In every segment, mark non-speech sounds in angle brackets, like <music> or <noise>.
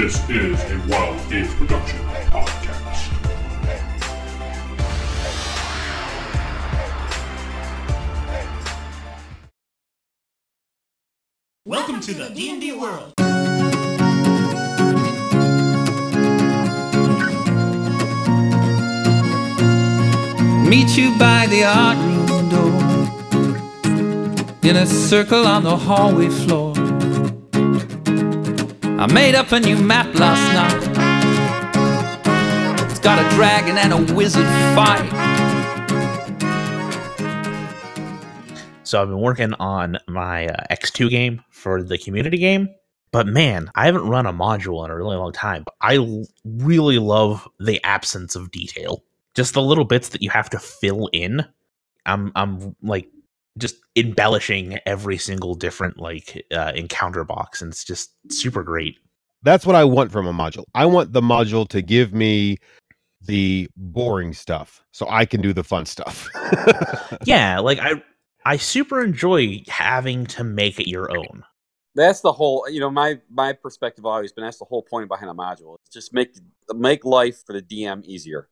This is a Wild Games Production podcast. Welcome to the D&D world. Meet you by the art room door in a circle on the hallway floor. I made up a new map last night. It's got a dragon and a wizard fight. So I've been working on my uh, X2 game for the community game, but man, I haven't run a module in a really long time. I l- really love the absence of detail. Just the little bits that you have to fill in. I'm I'm like just embellishing every single different like uh, encounter box, and it's just super great. That's what I want from a module. I want the module to give me the boring stuff so I can do the fun stuff. <laughs> Yeah, like I I super enjoy having to make it your own. That's the whole. You know, my my perspective always been that's the whole point behind a module. It's just make make life for the DM easier.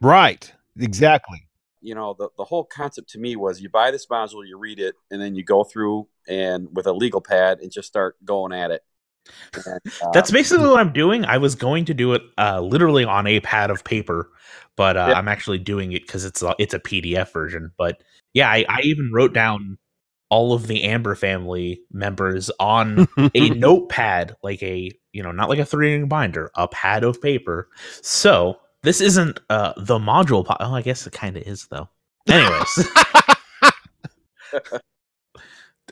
right. Exactly. You know, the the whole concept to me was you buy this module, you read it, and then you go through and with a legal pad and just start going at it. And, uh, <laughs> That's basically what I'm doing. I was going to do it uh, literally on a pad of paper, but uh, Yeah. I'm actually doing it because it's a, it's a PDF version. But yeah, I, I even wrote down all of the Amber family members on a <laughs> notepad, like a you know, not like a three ring binder, a pad of paper. So this isn't uh, the module. Po- oh, I guess it kind of is though. Anyways. <laughs>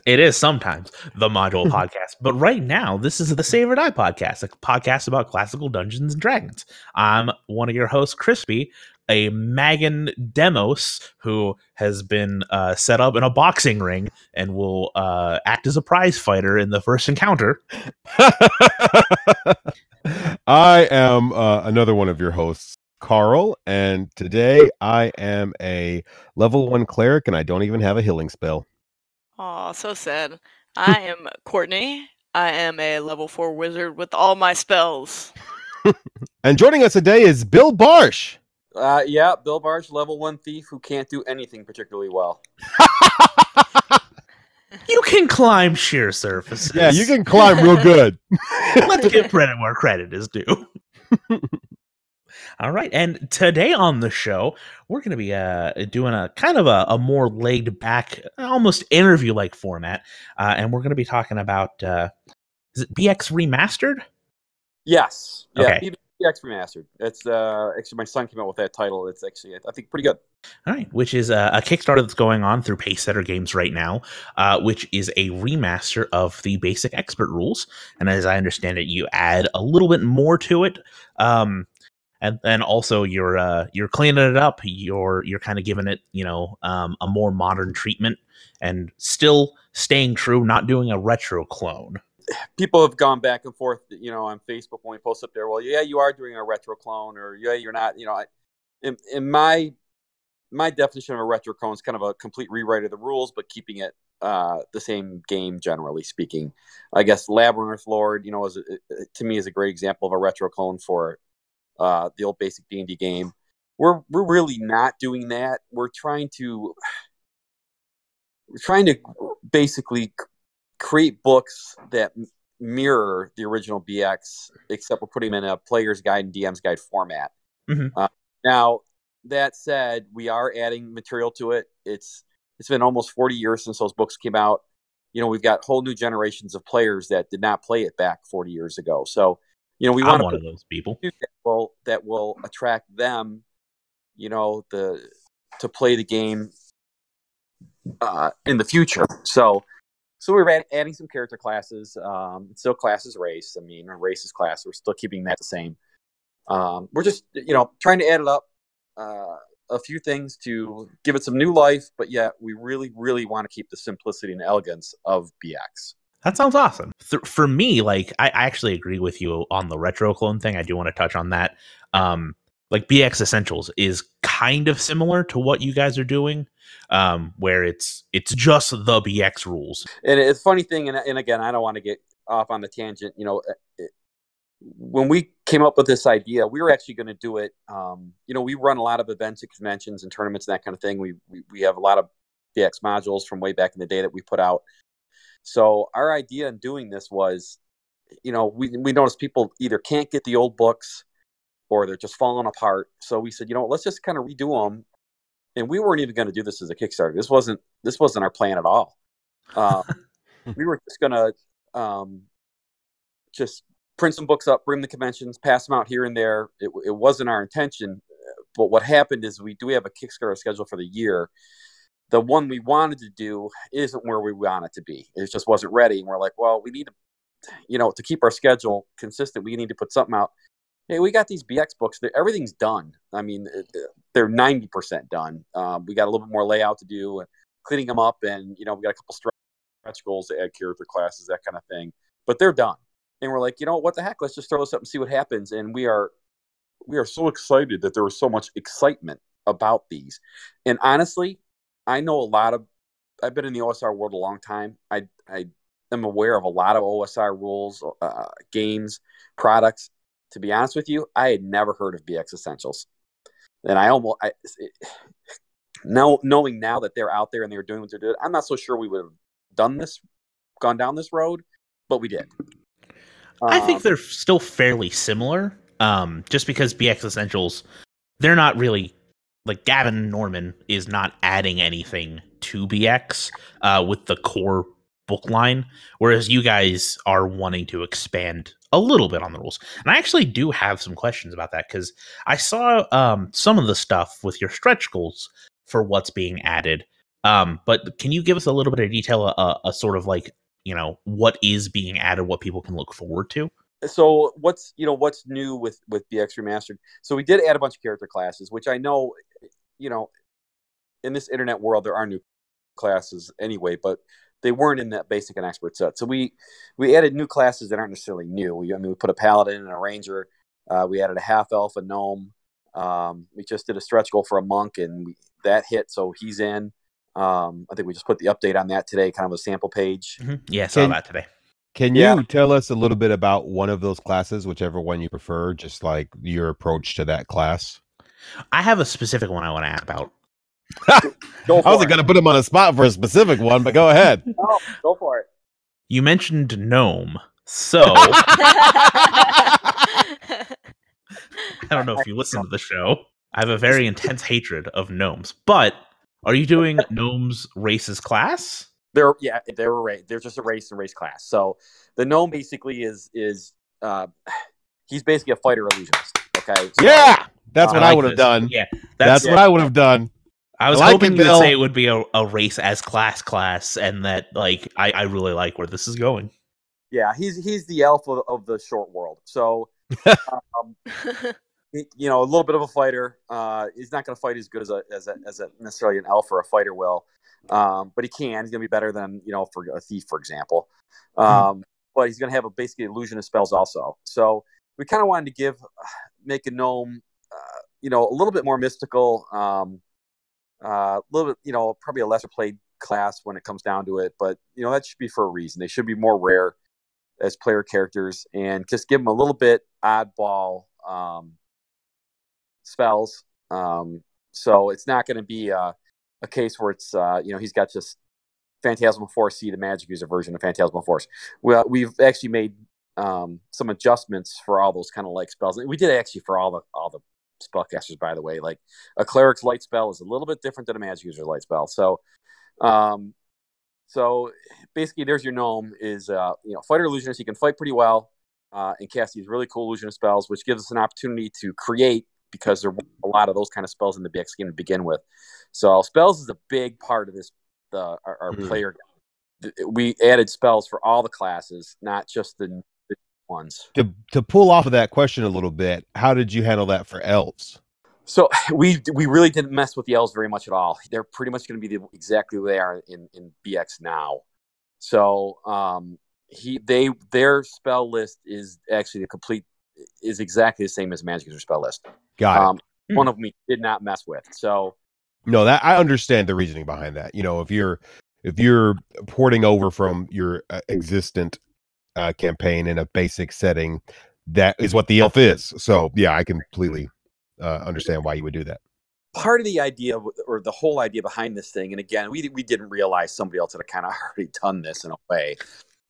It is sometimes the module <laughs> podcast, but right now this is the Save or Die podcast, a podcast about classical Dungeons and Dragons. I'm one of your hosts, Crispy, a Magen Demos who has been uh, set up in a boxing ring and will uh, act as a prize fighter in the first encounter. <laughs> I am uh, another one of your hosts, Carl, and today I am a level one cleric and I don't even have a healing spell. Oh, so sad. I <laughs> am Courtney. I am a level 4 wizard with all my spells. And joining us today is Bill Barsh. uh, yeah, Bill Barsh, level one thief who can't do anything particularly well. <laughs> You can climb sheer surfaces. Yeah, you can climb real good. <laughs> Let's give credit where credit is due. All right, and today on the show, we're going to be uh, doing a kind of a, a more laid back, almost interview like format, uh, and we're going to be talking about uh, is it BX remastered? Yes, yeah, Okay. BBX remastered. It's uh, actually my son came out with that title. It's actually I think pretty good. All right, which is a, a Kickstarter that's going on through Pacesetter Games right now, uh, which is a remaster of the basic expert rules. And as I understand it, you add a little bit more to it, um, and then also you're uh, you're cleaning it up. You're you're kind of giving it you know um, a more modern treatment, and still staying true, not doing a retro clone. people have gone back and forth, you know, on Facebook when we post up there. Well, yeah, you are doing a retro clone, or yeah, you're not. You know, I, in, in my my definition of a retro clone is kind of a complete rewrite of the rules, but keeping it uh, the same game generally speaking. I guess Labyrinth Lord, you know, is to me is a great example of a retro clone for uh, the old basic D and D game. We're we're really not doing that. We're trying to we're trying to basically create books that mirror the original BX, except we're putting them in a player's guide and DM's guide format. Mhm. Uh, now, that said, we are adding material to it. It's it's been almost 40 years since those books came out. You know, we've got whole new generations of players that did not play it back 40 years ago. So, you know, we want one of those people. that will that will attract them, you know, the to play the game uh, in the future. So, so we're add, adding some character classes. Um, it's still classes race. I mean, or race is class. We're still keeping that the same. Um, we're just you know trying to add it up. Uh, a few things to give it some new life, but yet we really, really want to keep the simplicity and elegance of BX. That sounds awesome. Th- for me, like I, I actually agree with you on the retro clone thing. I do want to touch on that. Um, like BX Essentials is kind of similar to what you guys are doing, um, where it's it's just the BX rules. And it's funny thing, and, and again, I don't want to get off on the tangent. You know, it, when we came up with this idea, we were actually going to do it. Um, you know, we run a lot of events and conventions and tournaments and that kind of thing. We, we we have a lot of BX modules from way back in the day that we put out. So our idea in doing this was, you know, we we noticed people either can't get the old books or they're just falling apart. So we said, you know, let's just kind of redo them. And we weren't even going to do this as a Kickstarter. This wasn't this wasn't our plan at all. Uh, <laughs> we were just going to um, just print some books up, bring them to conventions, pass them out here and there. It, it wasn't our intention, but what happened is we do have a Kickstarter schedule for the year. The one we wanted to do isn't where we want it to be. It just wasn't ready, and we're like, well, we need to, you know, to keep our schedule consistent. We need to put something out. Hey, we got these BX books. Everything's done. I mean, they're ninety percent done. Um, we got a little bit more layout to do, cleaning them up, and you know, we got a couple stretch goals to add character classes, that kind of thing. But they're done and we're like, you know, what the heck? Let's just throw this up and see what happens. And we are we are so excited that there was so much excitement about these. And honestly, I know a lot of I've been in the OSR world a long time. I I am aware of a lot of OSR rules, uh, games, products. To be honest with you, I had never heard of BX Essentials, and I almost I, it, <sighs> now knowing now that they're out there and they're doing what they're doing, I'm not so sure we would have done this, gone down this road, but we did. I think Um, they're still fairly similar. Um, just because BX Essentials, they're not really like Gavin Norman is not adding anything to BX uh, with the core book line, whereas you guys are wanting to expand a little bit on the rules. And I actually do have some questions about that because I saw um, some of the stuff with your stretch goals for what's being added. Um, but can you give us a little bit of detail, a, a sort of like you know what is being added, what people can look forward to? so what's you know what's new with with BX remastered? So we did add a bunch of character classes, which I know, you know, in this internet world there are new classes anyway, but they weren't in that basic and expert set. So we we added new classes that aren't necessarily new. We, I mean, we put a paladin and a ranger. Uh, we added a half elf, a gnome. Um, we just did a stretch goal for a monk, and we, that hit, so he's in. Um, I think we just put the update on that today, kind of a sample page. Yeah, I saw Can- that today. Can Yeah. you tell us a little bit about one of those classes, whichever one you prefer, just like your approach to that class? I have a specific one I want to add about. <laughs> Go I wasn't going to put him on a spot for a specific one, but go ahead. <laughs> No, go for it. You mentioned gnome, so <laughs> I don't know if you listen to the show. I have a very intense hatred of gnomes, but are you doing gnomes races class? They're yeah, they're a race. They're just a race and race class. So the gnome basically is is uh, <sighs> he's basically a fighter illusionist. Okay. So- Yeah, that's what I, like would have done. Yeah, That's, that's, what I would have done. I was I like hoping it, you would say it would be a, a race as class class, and that like I, I really like where this is going. Yeah, he's he's the alpha of the short world. So, <laughs> um, you know, a little bit of a fighter. Uh, he's not going to fight as good as a, as a as a necessarily an elf or a fighter will, um, but he can. He's going to be better than you know for a thief, for example. Um, But he's going to have a basically illusion of spells also. So we kind of wanted to give make a gnome, uh, you know, a little bit more mystical. Um, uh, a little bit, you know, probably a lesser played class when it comes down to it, but you know that should be for a reason. They should be more rare as player characters and just give them a little bit oddball um, spells. Um, so it's not going to be a, a case where it's uh, you know he's got just Phantasmal Force C, the magic user version of Phantasmal Force. Well, we've actually made um, some adjustments for all those kind of like spells. We did actually for all the all the spellcasters, by the way. Like a cleric's light spell is a little bit different than a magic user's light spell. So, um, so basically, there's your gnome is uh, you know fighter illusionist. He can fight pretty well uh, and cast these really cool illusionist spells, which gives us an opportunity to create because there were a lot of those kind of spells in the BX game to begin with. So spells is a big part of this. The our, our Mhm. player we added spells for all the classes, not just the ones. To to pull off of that question a little bit, how did you handle that for elves? So <laughs> we we really didn't mess with the elves very much at all. They're pretty much going to be the, exactly who they are in, in BX now. So um, he they their spell list is actually the complete is exactly the same as Magic User spell list. Got it. Um, one of them we did not mess with. So No, that I understand the reasoning behind that. You know, if you're if you're porting over from your uh, existent uh, campaign in a basic setting, that is what the elf is. So yeah, I completely uh, understand why you would do that. part of the idea or the whole idea behind this thing and again we, we didn't realize somebody else had kind of <laughs> already done this in a way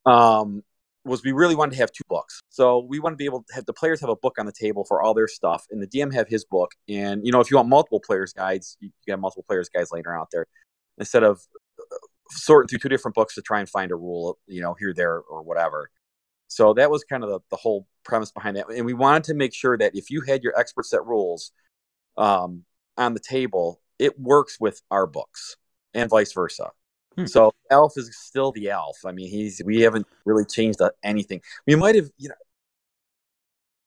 um, was we really wanted to have two books so we want to be able to have the players have a book on the table for all their stuff and the dm have his book and you know if you want multiple players guides you have multiple players guides later out there instead of uh, sorting through two different books to try and find a rule you know here there or whatever so that was kind of the, the whole premise behind that and we wanted to make sure that if you had your expert set rules um, on the table, it works with our books and vice versa. Hmm. So Elf is still the Elf. I mean, he's we haven't really changed anything. We might have, you know,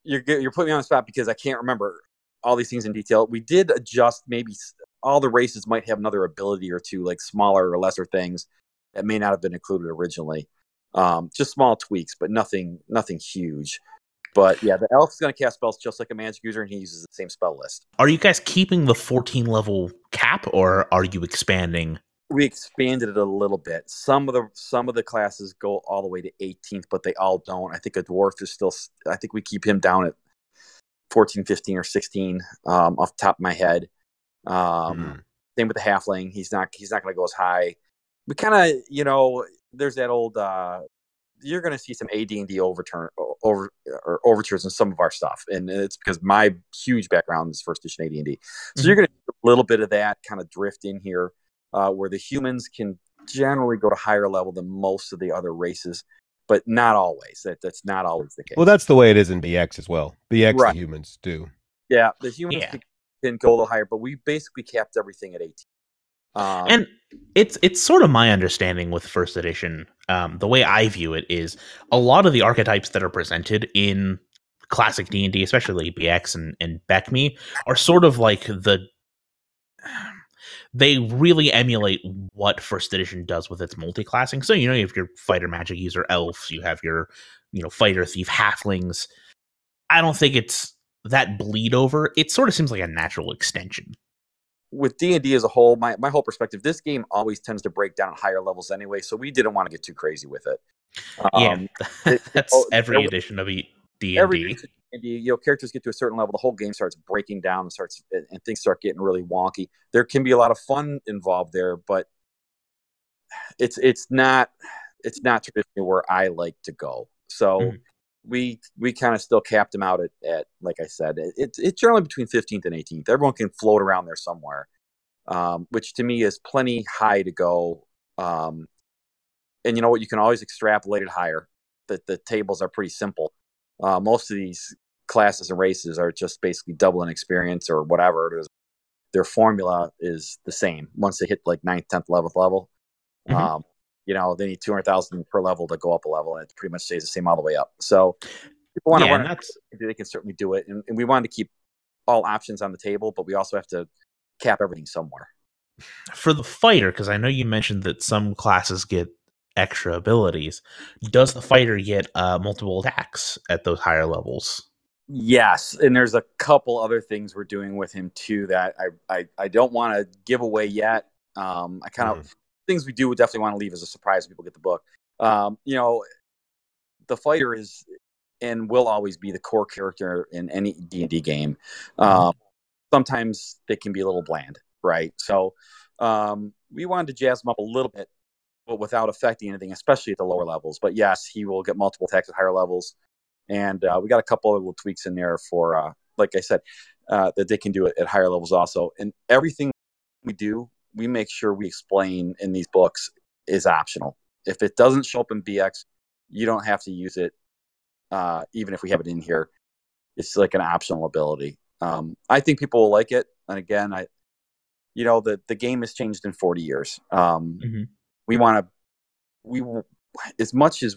you're good- you're putting me on the spot because I can't remember all these things in detail. We did adjust maybe all the races might have another ability or two, like smaller or lesser things that may not have been included originally. Um, just small tweaks, but nothing nothing huge. But yeah, the elf's going to cast spells just like a magic user, and he uses the same spell list. Are you guys keeping the 14 level cap or are you expanding? we expanded it a little bit. Some of the some of the classes go all the way to 18th, but they all don't. I think a dwarf is still. I think we keep him down at 14, 15, or 16 um, off the top of my head. Um, Hmm. Same with the halfling. He's not. He's not going to go as high. We kind of, you know, there's that old. Uh, you're going to see some AD and D overturn over or overtures in some of our stuff, and it's because my huge background is first edition AD and D. So Mhm. you're going to a little bit of that kind of drift in here uh, where the humans can generally go to higher level than most of the other races, but not always. That that's not always the case. Well, that's the way it is in BX as well. BX, Right. the humans do. yeah, the humans Yeah. can, can go a little higher, but we basically capped everything at 18. Um, and it's it's sort of my understanding with first edition um, the way i view it is a lot of the archetypes that are presented in classic d&d especially bx and, and BECMI are sort of like the they really emulate what first edition does with its multi-classing. So you know if you have your fighter magic user elves you have your you know fighter thief halflings. I don't think it's that bleed over. It sort of seems like a natural extension with D and D as a whole, my, my whole perspective, this game always tends to break down at higher levels anyway, so we didn't want to get too crazy with it. yeah Um, <laughs> it- that's oh, every every- edition of d&d D&D, you know characters get to a certain level the whole game starts breaking down and starts and things start getting really wonky there can be a lot of fun involved there but it's it's not it's not traditionally where i like to go so Mhm. We we kind of still capped them out at, at like i said it, it's it's generally between 15th and 18th everyone can float around there somewhere um, which to me is plenty high to go um, and you know what you can always extrapolate it higher the, the tables are pretty simple uh, most of these classes and races are just basically doubling experience or whatever it is. Their formula is the same once they hit like ninth, tenth, eleventh level. Mhm. Um, you know, they need two hundred thousand per level to go up a level, and it pretty much stays the same all the way up. So, people want to run that's they can certainly do it, and, and we wanted to keep all options on the table, but we also have to cap everything somewhere. for the fighter because i know you mentioned that some classes get extra abilities does the fighter get uh, multiple attacks at those higher levels Yes, and there's a couple other things we're doing with him too that I I, I don't want to give away yet. Um, I kind of things we do would definitely want to leave as a surprise when people get the book. Um, you know, the fighter is and will always be the core character in any D and D game. Um, sometimes they can be a little bland, right? So um, we wanted to jazz them up a little bit, but without affecting anything, especially at the lower levels. But yes, he will get multiple attacks at higher levels, and uh, we got a couple of little tweaks in there for, uh, like I said, uh, that they can do it at higher levels also. And everything we do, we make sure we explain in these books is optional. If it doesn't show up in BX, you don't have to use it, uh, even if we have it in here. It's like an optional ability. Um, I think people will like it. And again, I, you know, the the game has changed in 40 years. Um, Mhm. We want to, we as much as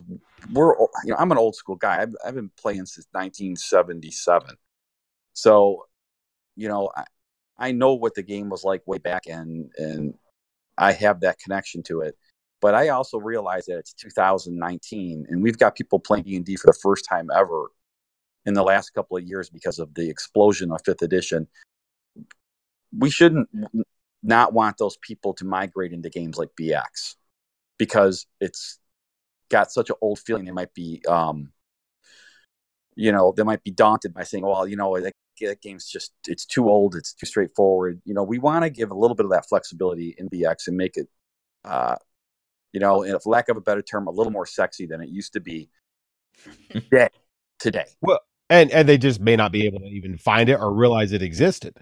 we're, you know, I'm an old school guy. I've, I've been playing since 1977. So, you know, I, I know what the game was like way back, and and I have that connection to it. But I also realize that it's 2019, and we've got people playing D and D for the first time ever in the last couple of years because of the explosion of fifth edition. We shouldn't not want those people to migrate into games like BX because it's got such an old feeling. They might be um, you know, they might be daunted by saying, well, you know, that, game's just, it's too old. It's too straightforward. You know, we want to give a little bit of that flexibility in BX and make it, uh, you know, in lack of a better term, a little more sexy than it used to be <laughs> today. today. And and they just may not be able to even find it or realize it existed.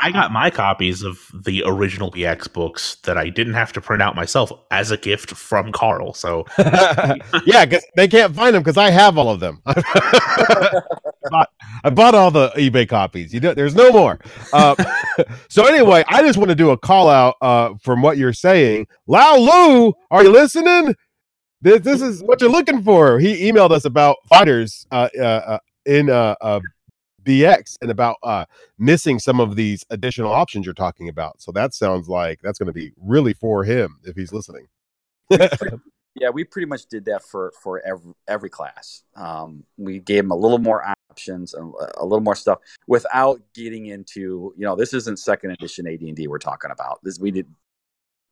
I got my copies of the original BX books that I didn't have to print out myself as a gift from Carl. So <laughs> <laughs> yeah, because they can't find them because I have all of them. <laughs> I, bought, I bought all the eBay copies. You know, there's no more. Uh, so anyway, I just want to do a call out uh, from what you're saying. Lao Lu, are you listening? This, this is what you're looking for. He emailed us about fighters uh, uh, uh, in uh, uh, BX and about uh, missing some of these additional options you're talking about. So that sounds like that's going to be really for him if he's listening. <laughs> Yeah, we pretty much did that for for every every class. Um, we gave him a little more options and a little more stuff without getting into you know this isn't second edition AD and D we're talking about. This we did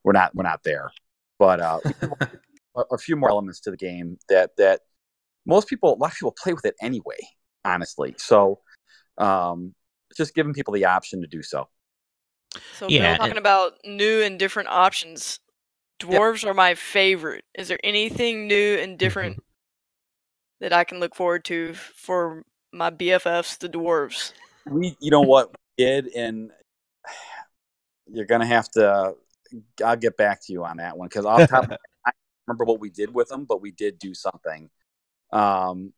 we're not we're not there, but uh, <laughs> a, a few more elements to the game that that most people a lot of people play with it anyway. Honestly, so um, just giving people the option to do so. So Yeah, Bill and- talking about new and different options. Dwarves are my favorite. Is there anything new and different that I can look forward to for my BFFs, the dwarves? we you know what we did and <sighs> you're gonna have to i'll get back to you on that one because off the top of <laughs> my head, i don't remember what we did with them but we did do something um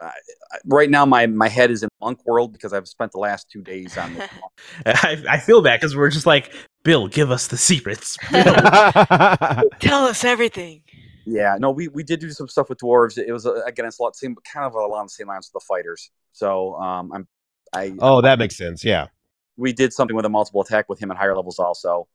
I, I- right now my my head is in monk world because i've spent the last two days on this <laughs> I, I feel bad because we're just like, Bill, give us the secrets. <laughs> <laughs> Tell us everything. yeah no we we did do some stuff with dwarves it was uh, again it's a lot same kind of along the same lines with the fighters so um i'm i oh, that makes sense. Yeah. we did something with a multiple attack with him at higher levels also.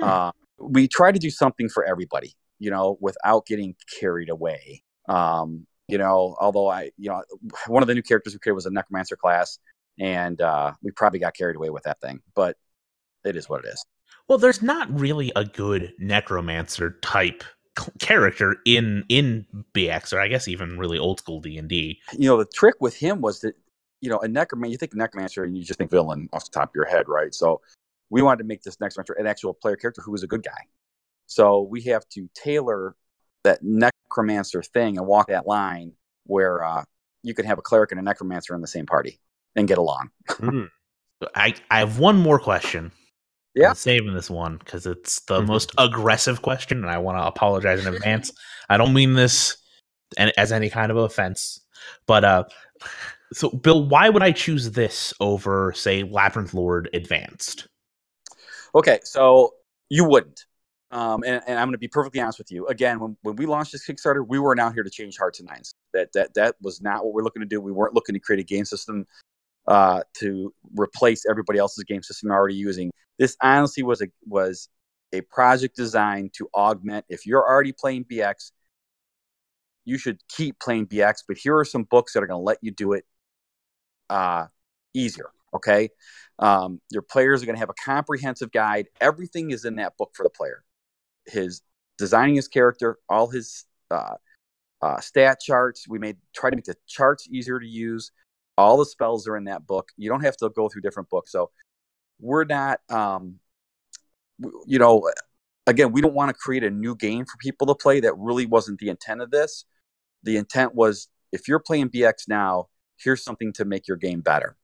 Uh, we try to do something for everybody, you know, without getting carried away. Um, you know, although I, you know, one of the new characters we created was a necromancer class, and uh, we probably got carried away with that thing, but it is what it is. well, there's not really a good necromancer type character in in BX, or I guess even really old school D and D. You know, the trick with him was that, you know, a necromancer, you think necromancer and you just think villain off the top of your head, right? So we wanted to make this necromancer an actual player character who was a good guy. So we have to tailor that necromancer thing and walk that line where uh, you can have a cleric and a necromancer in the same party and get along. <laughs> Mm. I I have one more question. Yeah. I'm saving this one because it's the Mhm. most aggressive question, and I want to apologize in advance. <laughs> I don't mean this as any kind of offense, but uh, so Bill, why would I choose this over, say, Labyrinth Lord Advanced? Okay, so you wouldn't. Um, and, and I'm going to be perfectly honest with you. Again, when, when we launched this Kickstarter, we weren't out here to change hearts and minds. That that that was not what we're looking to do. We weren't looking to create a game system uh, to replace everybody else's game system already using. This honestly was a was a project designed to augment. If you're already playing BX, you should keep playing BX. But here are some books that are going to let you do it uh, easier. Okay, um, your players are going to have a comprehensive guide. Everything is in that book for the player. His designing his character, all his uh, uh, stat charts. We made try to make the charts easier to use. All the spells are in that book. You don't have to go through different books. So we're not, um, you know, again, we don't want to create a new game for people to play. That really wasn't the intent of this. The intent was if you're playing BX now, here's something to make your game better.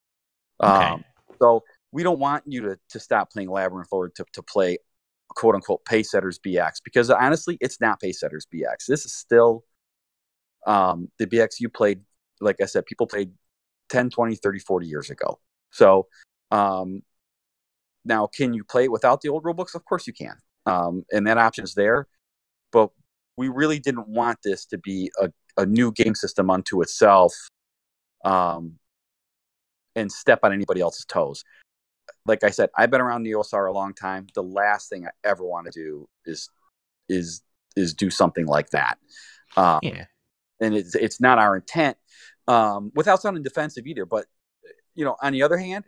Okay. Um, so we don't want you to, to stop playing Labyrinth Lord to, to play quote unquote pace setters BX because honestly, it's not pace setters BX. This is still um, the BX you played. Like I said, people played 10, 20, 30, 40 years ago. So um, now, can you play it without the old rulebooks? Of course you can. Um, and that option is there. But we really didn't want this to be a, a new game system unto itself um, and step on anybody else's toes. Like I said, I've been around NeoSAR a long time. The last thing I ever want to do is is is do something like that. Um, Yeah. and it's it's not our intent um, without sounding defensive either. But you know, on the other hand,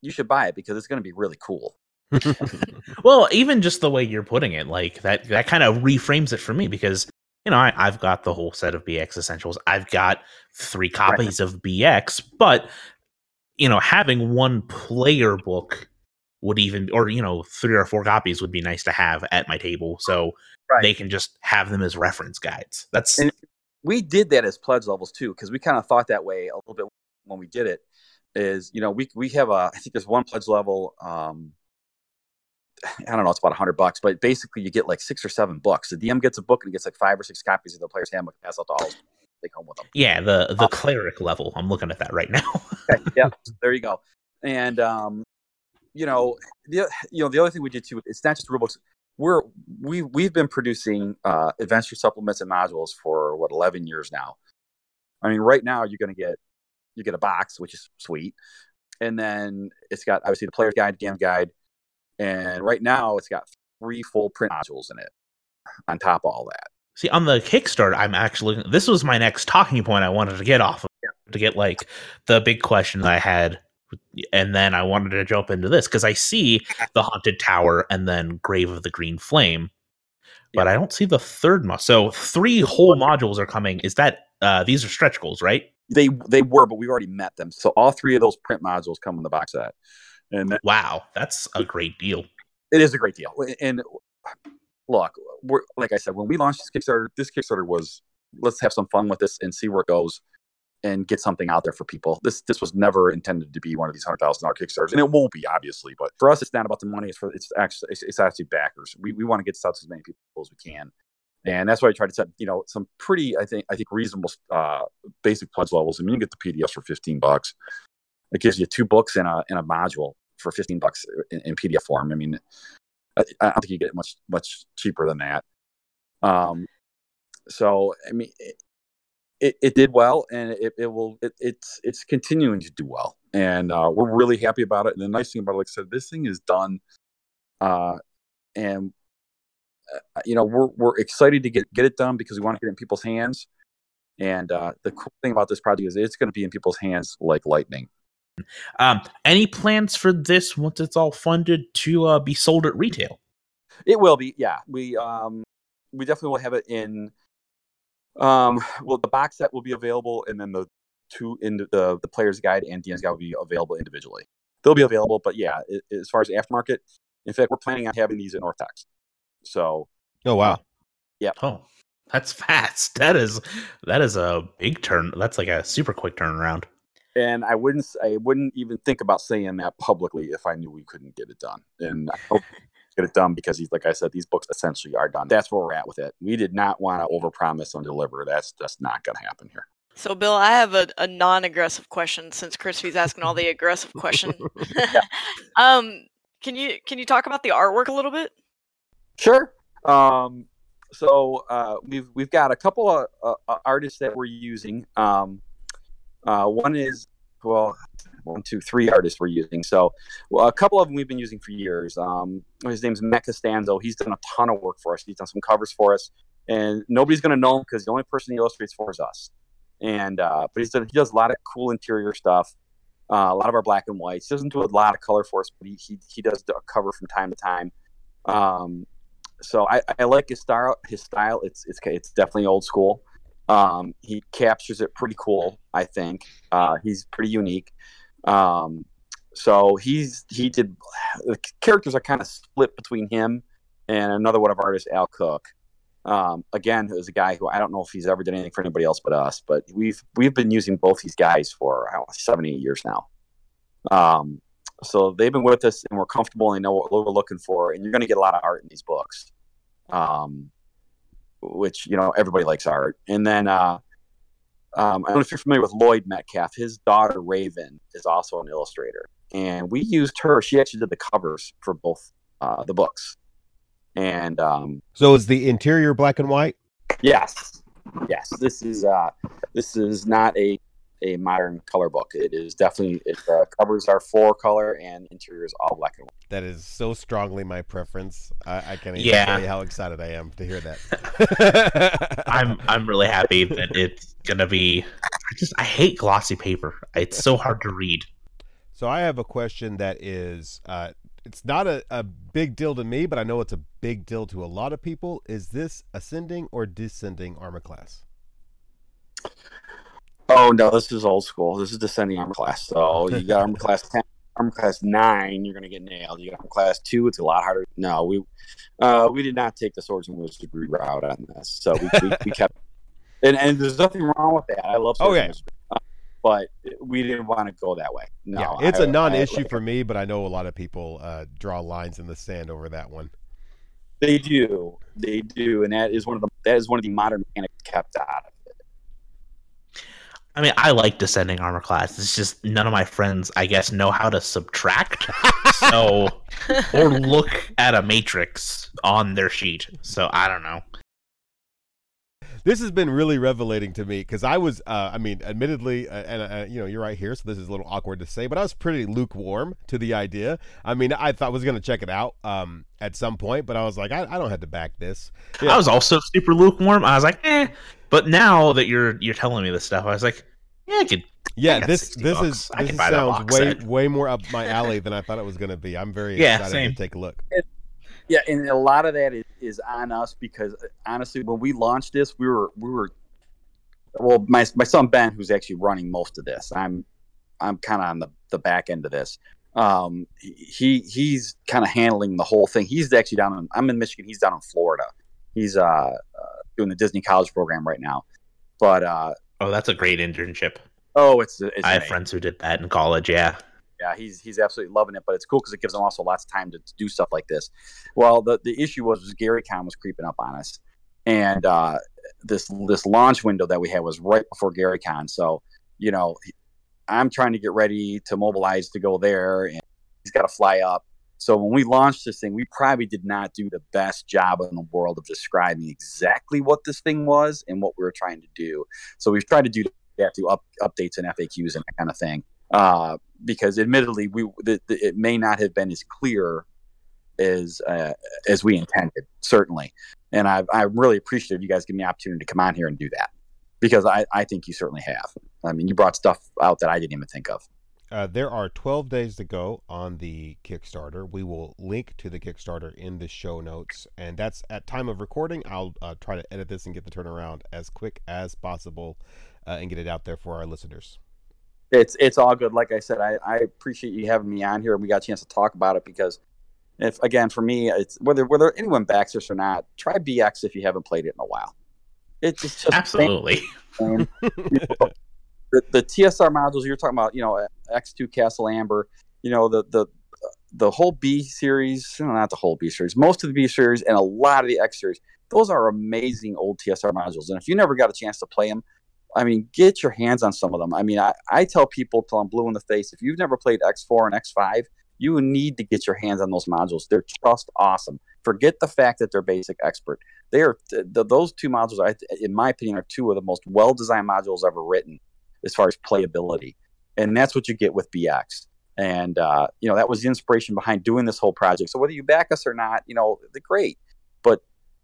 you should buy it because it's going to be really cool. <laughs> Well, even just the way you're putting it, like that, that kind of reframes it for me because you know, I, I've got the whole set of BX Essentials. I've got three copies of BX, but you know, having one player book would even, or you know, three or four copies would be nice to have at my table, so Right. they can just have them as reference guides. That's And- we did that as pledge levels too because we kind of thought that way a little bit when we did it is you know we we have a i think there's one pledge level um i don't know it's about 100 bucks but basically you get like six or seven books the dm gets a book and he gets like five or six copies of the player's handbook to pass out to all take home with them. Yeah, the the Uh, cleric level. I'm looking at that right now. <laughs> Okay, yeah there you go. And um you know the you know the other thing we did too it's not just rule books we're we we've been producing uh adventure supplements and modules for what 11 years now. I mean right now you're going to get you get a box which is sweet. And then it's got obviously the player's guide game guide. And right now it's got three full print modules in it on top of all that See, on the Kickstarter, I'm actually this was my next talking point I wanted to get off of to get like the big question that I had, and then I wanted to jump into this because I see <laughs> the Haunted Tower and then Grave of the Green Flame, but I don't see the third mod. So three whole modules are coming. Is that uh these are stretch goals, right? they they were but we've already met them so all three of those print modules come in the box set and Wow, that's a great deal. it is a great deal. And look, we're like I said, when we launched this Kickstarter, this Kickstarter was let's have some fun with this and see where it goes and get something out there for people. This this was never intended to be one of these hundred thousand dollar Kickstarters, and it won't be obviously. But for us, it's not about the money. It's for it's actually it's, it's actually backers. We we want to get this out to as many people as we can. And that's why I tried to set, you know, some pretty, I think, I think reasonable uh, basic pledge levels. I mean, you get the PDFs for fifteen bucks. It gives you two books and a and a module for fifteen bucks in, in PDF form. I mean, I, I don't think you get much much cheaper than that. Um, so I mean, it, it, it did well, and it, it will it, it's it's continuing to do well, and uh, we're really happy about it. And the nice thing about it, like I said, this thing is done, uh, and uh, you know we're we're excited to get get it done because we want to get it in people's hands. And uh, the cool thing about this project is it's going to be in people's hands like lightning. Um, any plans for this once it's all funded to uh, be sold at retail? It will be, yeah. We um we definitely will have it in um well the box set will be available and then the two in the the, the player's guide and DM's guide will be available individually. They'll be available, but yeah, it, as far as aftermarket, in fact, we're planning on having these in Ortex. So Oh wow. Yeah. Oh, that's <laughs> fast. That is that is a big turn. That's like a super quick turnaround. And I wouldn't I wouldn't even think about saying that publicly if I knew we couldn't get it done. And I hope <laughs> get it done because he's like I said, these books essentially are done. That's where we're at with it. We did not want to overpromise and deliver. That's that's not going to happen here. So, Bill, I have a, a non-aggressive question since Crispy's asking all the <laughs> aggressive question. <laughs> um, can you can you talk about the artwork a little bit? Sure. Um, so uh, we've we've got a couple of uh, uh, artists that we're using. Um, uh, one is well, one, two, three artists we're using. So well, a couple of them we've been using for years. Um, his name's Matt Costanzo. He's done a ton of work for us. He's done some covers for us, and nobody's going to know him because the only person he illustrates for is us. And uh, but he's done he does a lot of cool interior stuff. Uh, a lot of our black and whites. He doesn't do a lot of color for us, but he he, he does a cover from time to time. Um, so I, I like his style. His style. It's it's it's definitely old school. Um, he captures it pretty cool. I think uh, he's pretty unique. Um, so he's he did the characters are kind of split between him and another one of artists, Al Cook. Um, again, who's a guy who I don't know if he's ever done anything for anybody else but us, but we've we've been using both these guys for know, seven eight years now. Um, so they've been with us and we're comfortable and they know what we're looking for, and you're going to get a lot of art in these books. Um, which you know everybody likes art, and then uh, um, I don't know if you're familiar with Lloyd Metcalf. His daughter Raven is also an illustrator, and we used her. She actually did the covers for both uh, the books, and um, So is the interior black and white? Yes, yes. This is uh, this is not a a modern color book. It is definitely it, uh, covers are four color and interior is all black and white. That is so strongly my preference. I, I can't even Yeah. tell you how excited I am to hear that. <laughs> <laughs> I'm I'm really happy that it's gonna be. I just I hate glossy paper. It's so hard to read. So I have a question that is uh, it's not a, a big deal to me, but I know it's a big deal to a lot of people. Is this ascending or descending armor class? Oh no, this is old school. This is descending armor class. So you got armor class ten, armor class nine, you're gonna get nailed. You got armor class two, it's a lot harder. No, we uh, we did not take the swords and wizardry route on this. So we, we, we kept <laughs> and, and there's nothing wrong with that. I love swords Okay. Uh, but we didn't want to go that way. No, yeah, it's a a non-issue for me, but I know a lot of people uh, draw lines in the sand over that one. They do, they do, and that is one of the that is one of the modern mechanics kept out of. I mean, I like descending armor class. It's just none of my friends, I guess, know how to subtract. so, <laughs> or look at a matrix on their sheet. So I don't know. This has been really revelating to me because I was, uh, I mean, admittedly, uh, and uh, you know, you're right here, so this is a little awkward to say, but I was pretty lukewarm to the idea. I mean, I thought I was going to check it out um, at some point, but I was like, I, I don't have to back this. Yeah. I was also super lukewarm. I was like, eh. But now that you're you're telling me this stuff, I was like, yeah, I could. Yeah, got this this bucks. is I this could buy that sounds way set. way more up my <laughs> alley than I thought it was going to be. I'm very Yeah, excited same. to take a look. Yeah, and a lot of that is, is on us because uh, honestly, when we launched this, we were we were well, my my son Ben, who's actually running most of this. I'm I'm kind of on the the back end of this. Um, he he's kind of handling the whole thing. He's actually down in I'm in Michigan. He's down in Florida. He's uh doing the Disney College program right now. But uh, Oh, that's a great internship. oh, it's, it's I have amazing. friends who did that in college. Yeah. yeah, he's he's absolutely loving it. But it's cool because it gives him also lots of time to, to do stuff like this. Well, the the issue was, was Gary Con was creeping up on us, and uh, this this launch window that we had was right before Gary Con. So you know, I'm trying to get ready to mobilize to go there, and he's got to fly up. So when we launched this thing, we probably did not do the best job in the world of describing exactly what this thing was and what we were trying to do. So we've tried to do that through up, updates and FAQs and that kind of thing uh, because admittedly we the, the, it may not have been as clear as uh, as we intended certainly. And I, i'm really appreciative you guys give me the opportunity to come on here and do that because I, I think you certainly have. I mean you brought stuff out that i didn't even think of Uh, there are 12 days to go on the Kickstarter. We will link to the Kickstarter in the show notes, and that's at time of recording. I'll uh, try to edit this and get the turnaround as quick as possible, uh, and get it out there for our listeners. it's it's all good like i said I, I appreciate you having me on here and we got a chance to talk about it because if again for me it's whether whether anyone backs this or not try bx if you haven't played it in a while it's just, just Absolutely. <laughs> The TSR modules you're talking about, you know, X2 Castle Amber, you know, the the the whole B series, not the whole B series, most of the B series and a lot of the X series, those are amazing old TSR modules. And if you never got a chance to play them, I mean, get your hands on some of them. I mean, I, I tell people till I'm blue in the face, if you've never played X4 and X5, you need to get your hands on those modules. They're just awesome. Forget the fact that they're basic expert. They are th- th- those two modules, I, in my opinion, are two of the most well-designed modules ever written as far as playability, and that's what you get with BX. And uh, you know that was the inspiration behind doing this whole project. So whether you back us or not, you know, they're great, but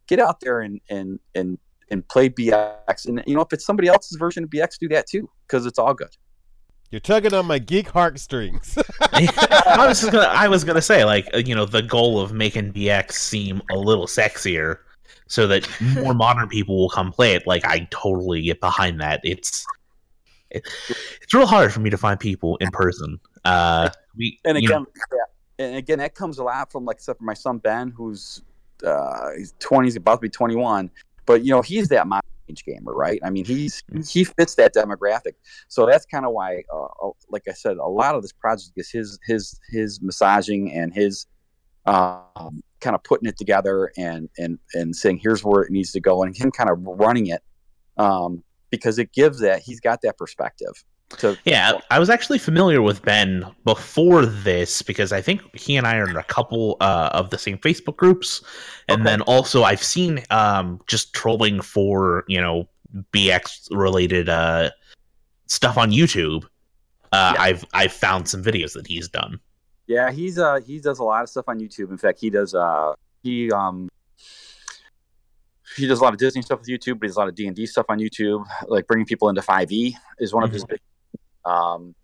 get out there and and and and play BX. And you know, if it's somebody else's version of BX, do that too, because it's all good. You're tugging on my geek heartstrings. <laughs> I was just gonna. I was gonna say, like, uh, you know, the goal of making BX seem a little sexier, so that more modern people will come play it. Like, I totally get behind that. It's it, it's real hard for me to find people in person. Uh, we and again, yeah, and again, that comes a lot from like except for my son Ben, who's uh, he's twenty, he's about to be twenty one, but you know he's that my age gamer, right? I mean, he's he fits that demographic, so that's kind of why, uh, like I said, a lot of this project is his his his massaging and his um, kind of putting it together and and and saying here's where it needs to go, and him kind of running it um, because it gives that he's got that perspective. To, yeah, I was actually familiar with Ben before this because I think he and I are in a couple uh, of the same Facebook groups, and Okay. then also I've seen um, just trolling for you know BX related uh, stuff on YouTube. Uh, Yeah. I've I've found some videos that he's done. Yeah, he's uh he does a lot of stuff on YouTube. In fact, he does uh he um he does a lot of Disney stuff with YouTube, but he does a lot of D and D stuff on YouTube. Like bringing people into Five E is one of his big. Um,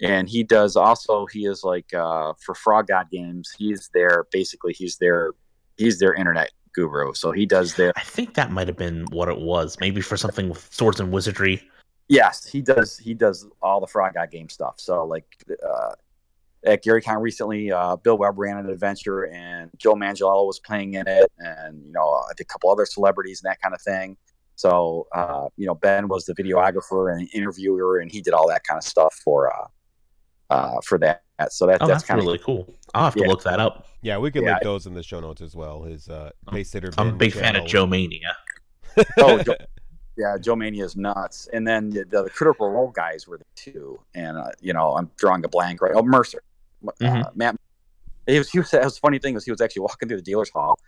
and he does also he is like uh, for Frog God Games. He's their basically he's their he's their internet guru. So he does their I think that might have been what it was. Maybe for something with swords and wizardry. yes he does he does all the Frog God game stuff. So like uh, at GaryCon recently, uh, Bill Webb ran an adventure and Joe Manganiello was playing in it, and you know I think a couple other celebrities and that kind of thing. So uh, you know Ben was the videographer and interviewer, and he did all that kind of stuff for uh, uh, for that. So that Oh, that's that's, kind of really cool. I'll have to Yeah. look that up. Yeah, we can Yeah, link those in the show notes as well. His uh, base sitter. I'm a Ben big fan of. Joe Mania. <laughs> oh, Joe, yeah, Joe Mania is nuts. And then the, the Critical Role guys were the two. And uh, you know, I'm drawing a blank right. Oh, Mercer, uh, Mhm. Matt. He was. He was. That was funny thing was he was actually walking through the dealer's hall,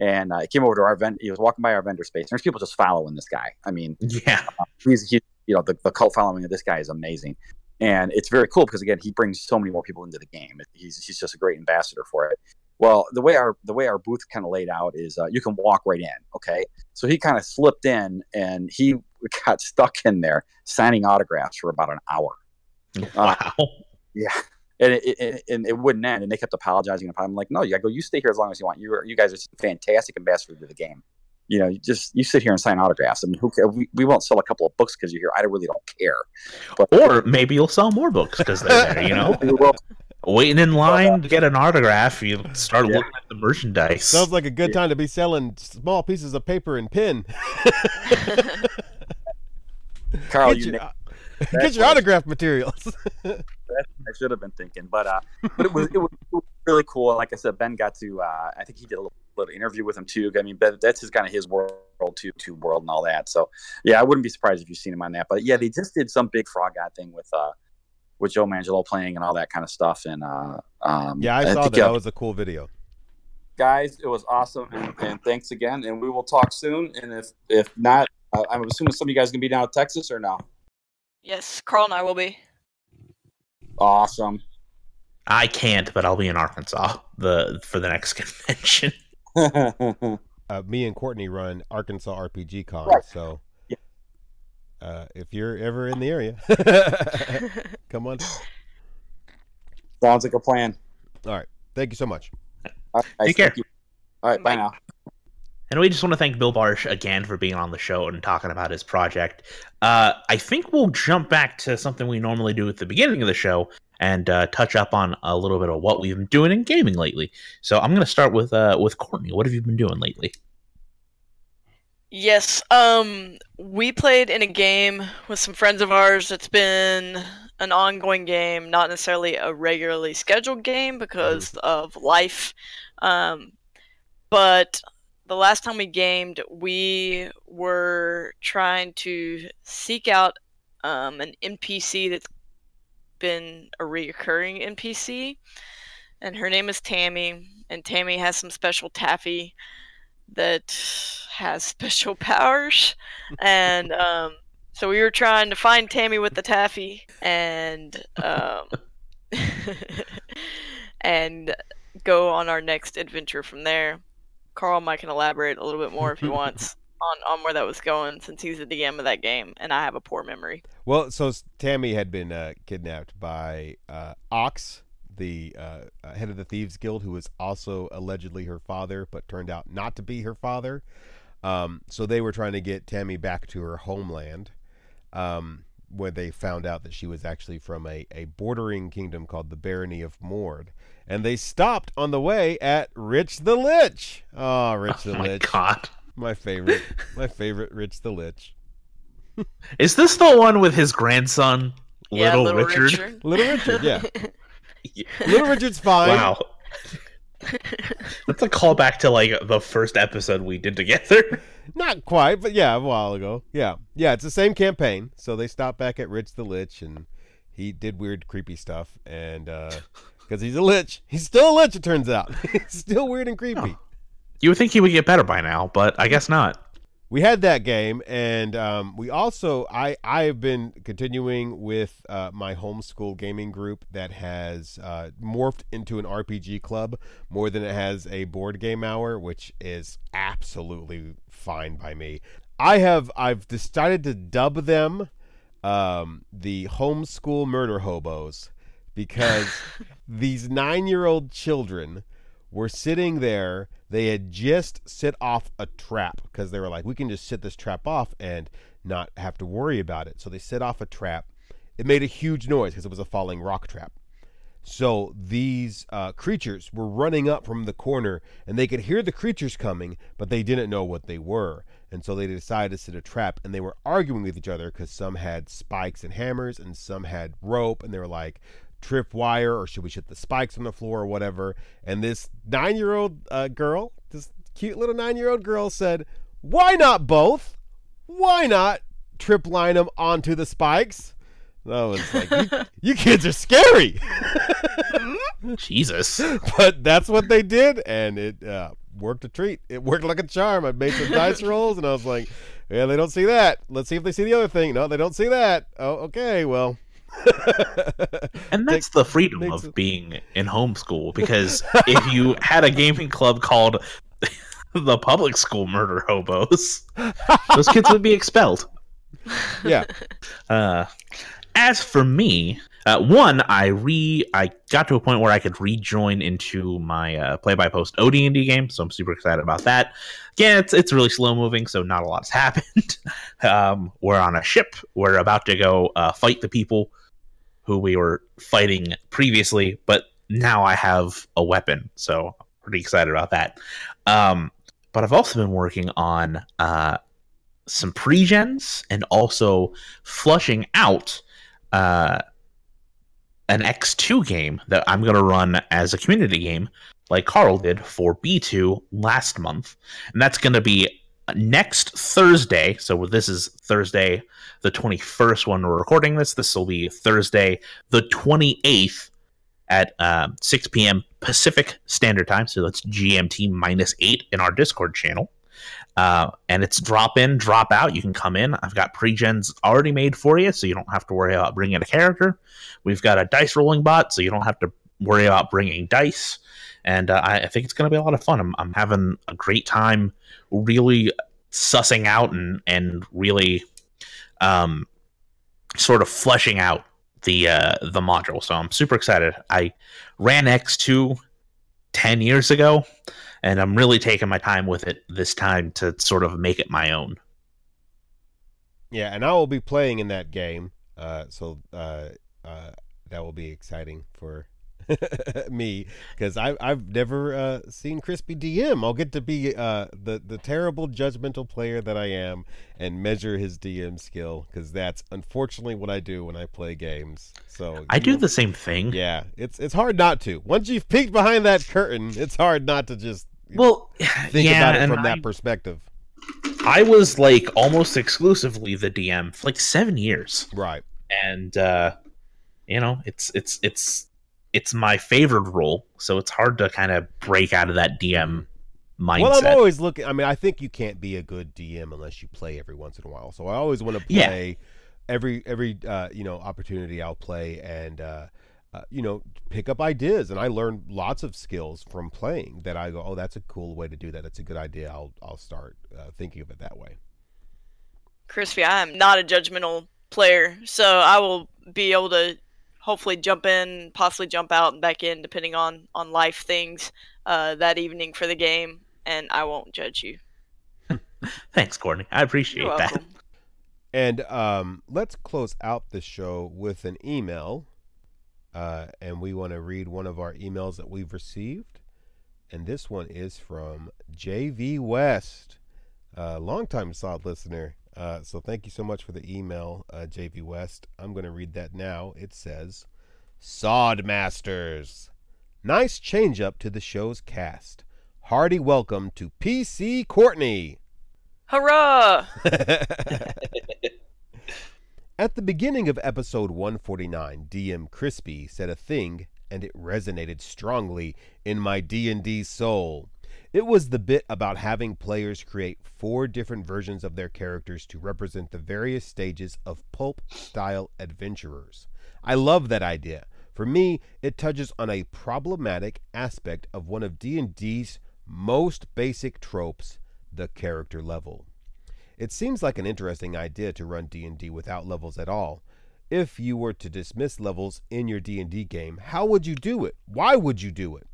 and uh, he came over to our vent. He was walking by our vendor space. And There's people just following this guy. I mean, Yeah. he's he. You know, the, the cult following of this guy is amazing, and it's very cool because again, he brings so many more people into the game. He's he's just a great ambassador for it. Well, the way our the way our booth kind of laid out is uh, you can walk right in. Okay, so he kind of slipped in and he <laughs> got stuck in there signing autographs for about an hour. Wow. Yeah, and it, it, and it wouldn't end. And they kept apologizing. And I'm like, no, you go. You stay here as long as you want. You you guys are fantastic ambassadors to the game. You know, you just you sit here and sign autographs. I mean, who care? We, we won't sell a couple of books because you're here. I really don't care. But Or maybe you'll sell more books because they're there, you know? <laughs> we will. Waiting in line to get an autograph, you start Yeah. looking at the merchandise. Sounds like a good time to be selling small pieces of paper and pen. Carl, get you your, nailed uh, get your autograph materials. <laughs> I should have been thinking, but uh, but it was, it was really cool. Like I said, Ben got to. Uh, I think he did a little, little interview with him too. I mean, Ben, that's his kind of his world too, tube world and all that. So yeah, I wouldn't be surprised if you've seen him on that. But yeah, they just did some big frog god thing with uh with Joe Mangelo playing and all that kind of stuff. And uh, um, yeah, I saw think, that. yeah, That was a cool video. guys, it was awesome, and, and thanks again. And we will talk soon. And if if not, uh, I'm assuming some of you guys gonna be down in Texas or no? Yes, Carl and I will be. Awesome. I can't, but I'll be in Arkansas the for the next <laughs> convention. <laughs> Uh, me and Courtney run Arkansas RPG Con, Right. so Yeah. uh, if you're ever in the area, <laughs> come on. Sounds like a plan. All right, thank you so much. All right, Take care. thank you. All right, bye Bye. now. And we just want to thank Bill Barsh again for being on the show and talking about his project. Uh, I think we'll jump back to something we normally do at the beginning of the show and uh, touch up on a little bit of what we've been doing in gaming lately. So I'm going to start with uh, with Courtney. What have you been doing lately? Yes. Um, we played in a game with some friends of ours. It's been an ongoing game, not necessarily a regularly scheduled game because of life. Um, but the last time we gamed, we were trying to seek out um, an NPC that's been a reoccurring NPC, and her name is Tammy. And Tammy has some special taffy that has <laughs> special powers, and um, so we were trying to find Tammy with the taffy, and um, <laughs> and go on our next adventure from there. Carl might can elaborate a little bit more if he <laughs> wants on, on where that was going, since he's the DM of that game, and I have a poor memory. Well, so Tammy had been uh, kidnapped by uh, Ox, the uh, uh, head of the Thieves Guild, who was also allegedly her father, but turned out not to be her father. Um, so they were trying to get Tammy back to her homeland, um, where they found out that she was actually from a, a bordering kingdom called the Barony of Mord. And they stopped on the way at Rich the Lich. Oh, Rich Oh the my Lich. god. My favorite. My favorite Rich the Lich. <laughs> Is this the one with his grandson, yeah, Little, little Richard? Richard. <laughs> Little Richard, <laughs> yeah. Little Richard's fine. Wow. That's a callback to like the first episode we did together. Not quite, but yeah, a while ago. Yeah. Yeah, it's the same campaign. So they stopped back at Rich the Lich and he did weird, creepy stuff. And uh because he's a lich. He's still a lich, it turns out. <laughs> he's still weird and creepy. Oh. You would think he would get better by now, but I guess not. We had that game, and um, we also I I have been continuing with uh, my homeschool gaming group that has uh, morphed into an RPG club more than it has a board game hour, which is absolutely fine by me. I have I've decided to dub them um, the homeschool murder hobos because these nine-year-old children were sitting there. They had just set off a trap because they were like, "We can just set this trap off and not have to worry about it." So they set off a trap. It made a huge noise because it was a falling rock trap. So these uh, creatures were running up from the corner, and they could hear the creatures coming, but they didn't know what they were. And so they decided to set a trap, and they were arguing with each other because some had spikes and hammers, and some had rope, and they were like, trip wire, or should we set the spikes on the floor, or whatever. And this nine-year-old uh, girl, this cute little nine-year-old girl, said, "Why not both? Why not trip line them onto the spikes?" I was like, you, <laughs> you kids are scary. <laughs> Jesus. <laughs> but that's what they did, and it uh, worked a treat. It worked like a charm. I made some dice rolls, and I was like, "Yeah, they don't see that. Let's see if they see the other thing. No, they don't see that. Oh, okay. Well, <laughs> And that's the freedom makes of being in homeschool because <laughs> if you had a gaming club called <laughs> the public school murder hobos, those kids would be expelled. yeah, Uh, as for me, uh, one, I re I got to a point where I could rejoin into my uh, play by post OD&D game, so I'm super excited about that. Again, it's it's really slow moving, so not a lot's happened. um, we're on a ship. We're about to go uh, fight the people who we were fighting previously, but now I have a weapon, so I'm pretty excited about that. Um, but I've also been working on uh, some pre-gens and also flushing out uh, an X2 game that I'm going to run as a community game, like Carl did for B2 last month. And that's going to be next Thursday. So this is Thursday, the 21st when we're recording this. This will be Thursday, the 28th at uh, 6 p.m. Pacific Standard Time. So that's GMT minus 8 in our Discord channel. Uh, and it's drop in, drop out. You can come in. I've got pre-gens already made for you, so you don't have to worry about bringing a character. We've got a dice rolling bot, so you don't have to worry about bringing dice. And uh, I, I think it's going to be a lot of fun. I'm, I'm having a great time, really sussing out and and really, um, sort of fleshing out the uh, the module. So I'm super excited. I ran X2 10 years ago and I'm really taking my time with it this time to sort of make it my own. yeah, and I will be playing in that game. Uh, so uh, uh, that will be exciting for <laughs> me because I I've never uh, seen Crispy DM. I'll get to be uh, the the terrible judgmental player that I am and measure his DM skill because that's unfortunately what I do when I play games. So I do know- the same thing. Yeah, it's it's hard not to. Once you've peeked behind that curtain, it's hard not to just Well, <sighs> <sighs> think yeah, about it from I, that perspective. I was like almost exclusively the DM for like seven years, Right. and uh, you know, it's it's it's it's my favorite role, so it's hard to kind of break out of that DM mindset. Well, I'm always looking. I mean, I think you can't be a good DM unless you play every once in a while. So I always want to Yeah. play every every uh, you know opportunity. I'll play and uh, uh, you know pick up ideas, and I learn lots of skills from playing. That I go, oh, that's a cool way to do that. That's a good idea. I'll I'll start uh, thinking of it that way. Crispy, I am not a judgmental player, so I will be able to hopefully jump in, possibly jump out and back in, depending on on life things uh, that evening for the game, and I won't judge you. <laughs> Thanks, Courtney. I appreciate You're that. And um, let's close out the show with an email. Uh, and we want to read one of our emails that we've received. And this one is from JV West, a longtime solid listener. Uh, so thank you so much for the email, uh, JV West. I'm going to read that now. It says Sod Masters. Nice change up to the show's cast. Hearty welcome to PC Courtney. Hurrah! <laughs> At the beginning of episode 149, DM Crispy said a thing and it resonated strongly in my D&D soul. It was the bit about having players create four different versions of their characters to represent the various stages of pulp style adventurers. I love that idea. For me, it touches on a problematic aspect of one of D&D's most basic tropes, the character level. It seems like an interesting idea to run D&D without levels at all. If you were to dismiss levels in your D&D game, how would you do it? Why would you do it?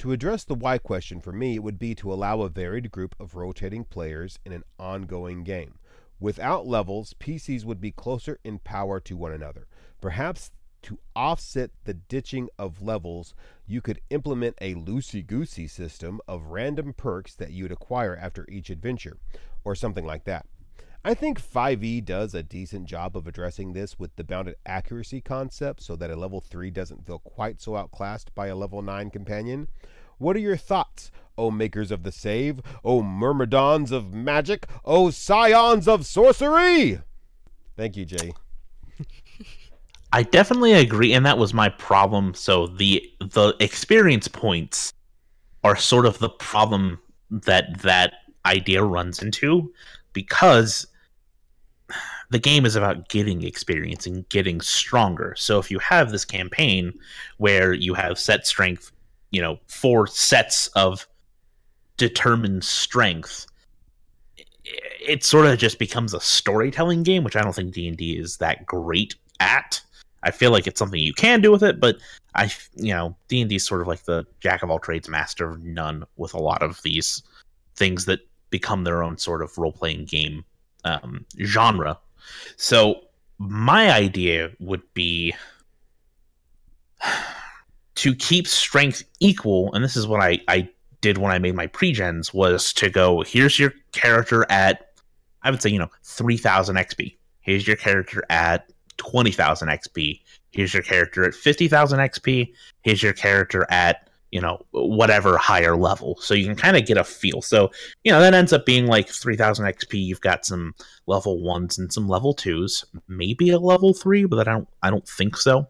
To address the why question for me, it would be to allow a varied group of rotating players in an ongoing game. Without levels, PCs would be closer in power to one another. Perhaps to offset the ditching of levels, you could implement a loosey goosey system of random perks that you'd acquire after each adventure, or something like that. I think 5e does a decent job of addressing this with the bounded accuracy concept so that a level 3 doesn't feel quite so outclassed by a level 9 companion. What are your thoughts, O makers of the save, O myrmidons of magic, O scions of sorcery? Thank you, Jay. <laughs> I definitely agree, and that was my problem. So the the experience points are sort of the problem that that idea runs into because the game is about getting experience and getting stronger. So if you have this campaign where you have set strength, you know, four sets of determined strength, it sort of just becomes a storytelling game, which I don't think D and D is that great at. I feel like it's something you can do with it, but I, you know, D and D is sort of like the jack of all trades, master of none with a lot of these things that become their own sort of role playing game um, genre. So my idea would be to keep strength equal, and this is what I, I did when I made my pregens was to go, here's your character at I would say, you know, three thousand XP. Here's your character at twenty thousand XP. Here's your character at fifty thousand XP. Here's your character at you know whatever higher level so you can kind of get a feel. So you know that ends up being like 3000 xp you've got some level ones and some level twos maybe a level three but i don't i don't think so.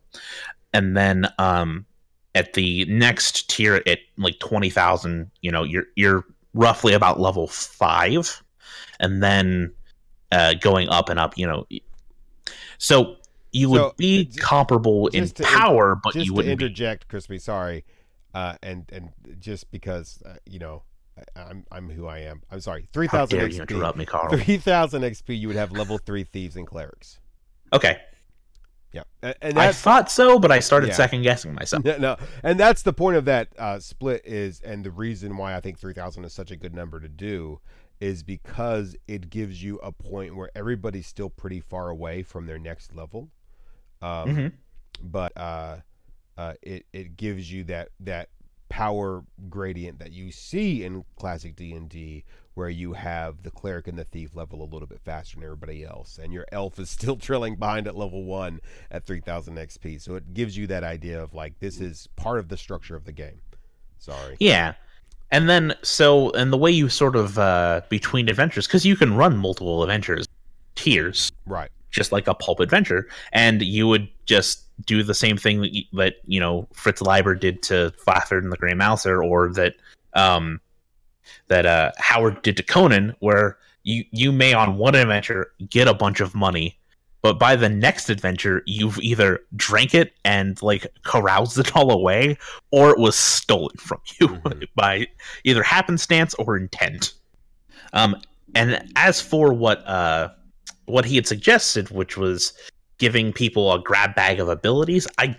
And then um at the next tier at like 20000 you know you're you're roughly about level five. And then uh going up and up you know so you So, would be comparable in just to in- power but you wouldn't be interject, Crispy, sorry, uh, and and just because uh, you know I, I'm I'm who I am. I'm sorry. Three How dare you interrupt me, Carl? Three thousand XP. You would have level three thieves and clerics. Okay, Yeah, and, and I thought so, but I started Yeah. second guessing myself. no, no, and that's the point of that uh, split is, and the reason why I think three thousand is such a good number to do is because it gives you a point where everybody's still pretty far away from their next level. Um, Mhm. but uh, uh, it it gives you that that power gradient that you see in classic D and D, where you have the cleric and the thief level a little bit faster than everybody else, and your elf is <laughs> still trailing behind at level one at three thousand XP. So it gives you that idea of like this is part of the structure of the game. Sorry. Yeah. And then, so, and the way you sort of, uh, between adventures, because you can run multiple adventures tiers, Right. just like a pulp adventure, and you would just do the same thing that, you, that you know, Fritz Leiber did to Fafhrd and the Grey Mouser, or that, um, that, uh, Howard did to Conan, where you, you may on one adventure get a bunch of money, but by the next adventure, you've either drank it and like caroused it all away, or it was stolen from you <laughs> Mhm. by either happenstance or intent. Um, and as for what uh, what he had suggested, which was giving people a grab bag of abilities, I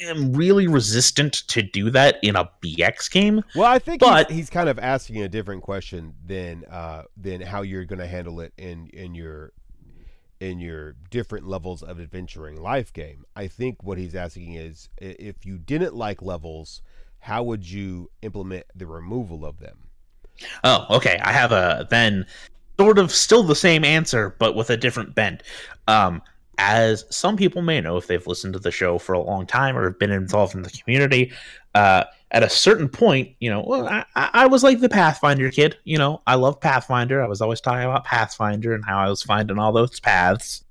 am really resistant to do that in a BX game. Well, I think But- he's, he's kind of asking a different question than uh, than how you're going to handle it in in your in your different levels of adventuring life game. I think what he's asking is if you didn't like levels, how would you implement the removal of them? Oh, okay. I have a then sort of still the same answer, but with a different bent. Um, as some people may know if they've listened to the show for a long time or have been involved in the community, uh, at a certain point, you know, I I was like the Pathfinder kid. You know, I love Pathfinder. I was always talking about Pathfinder and how I was finding all those paths.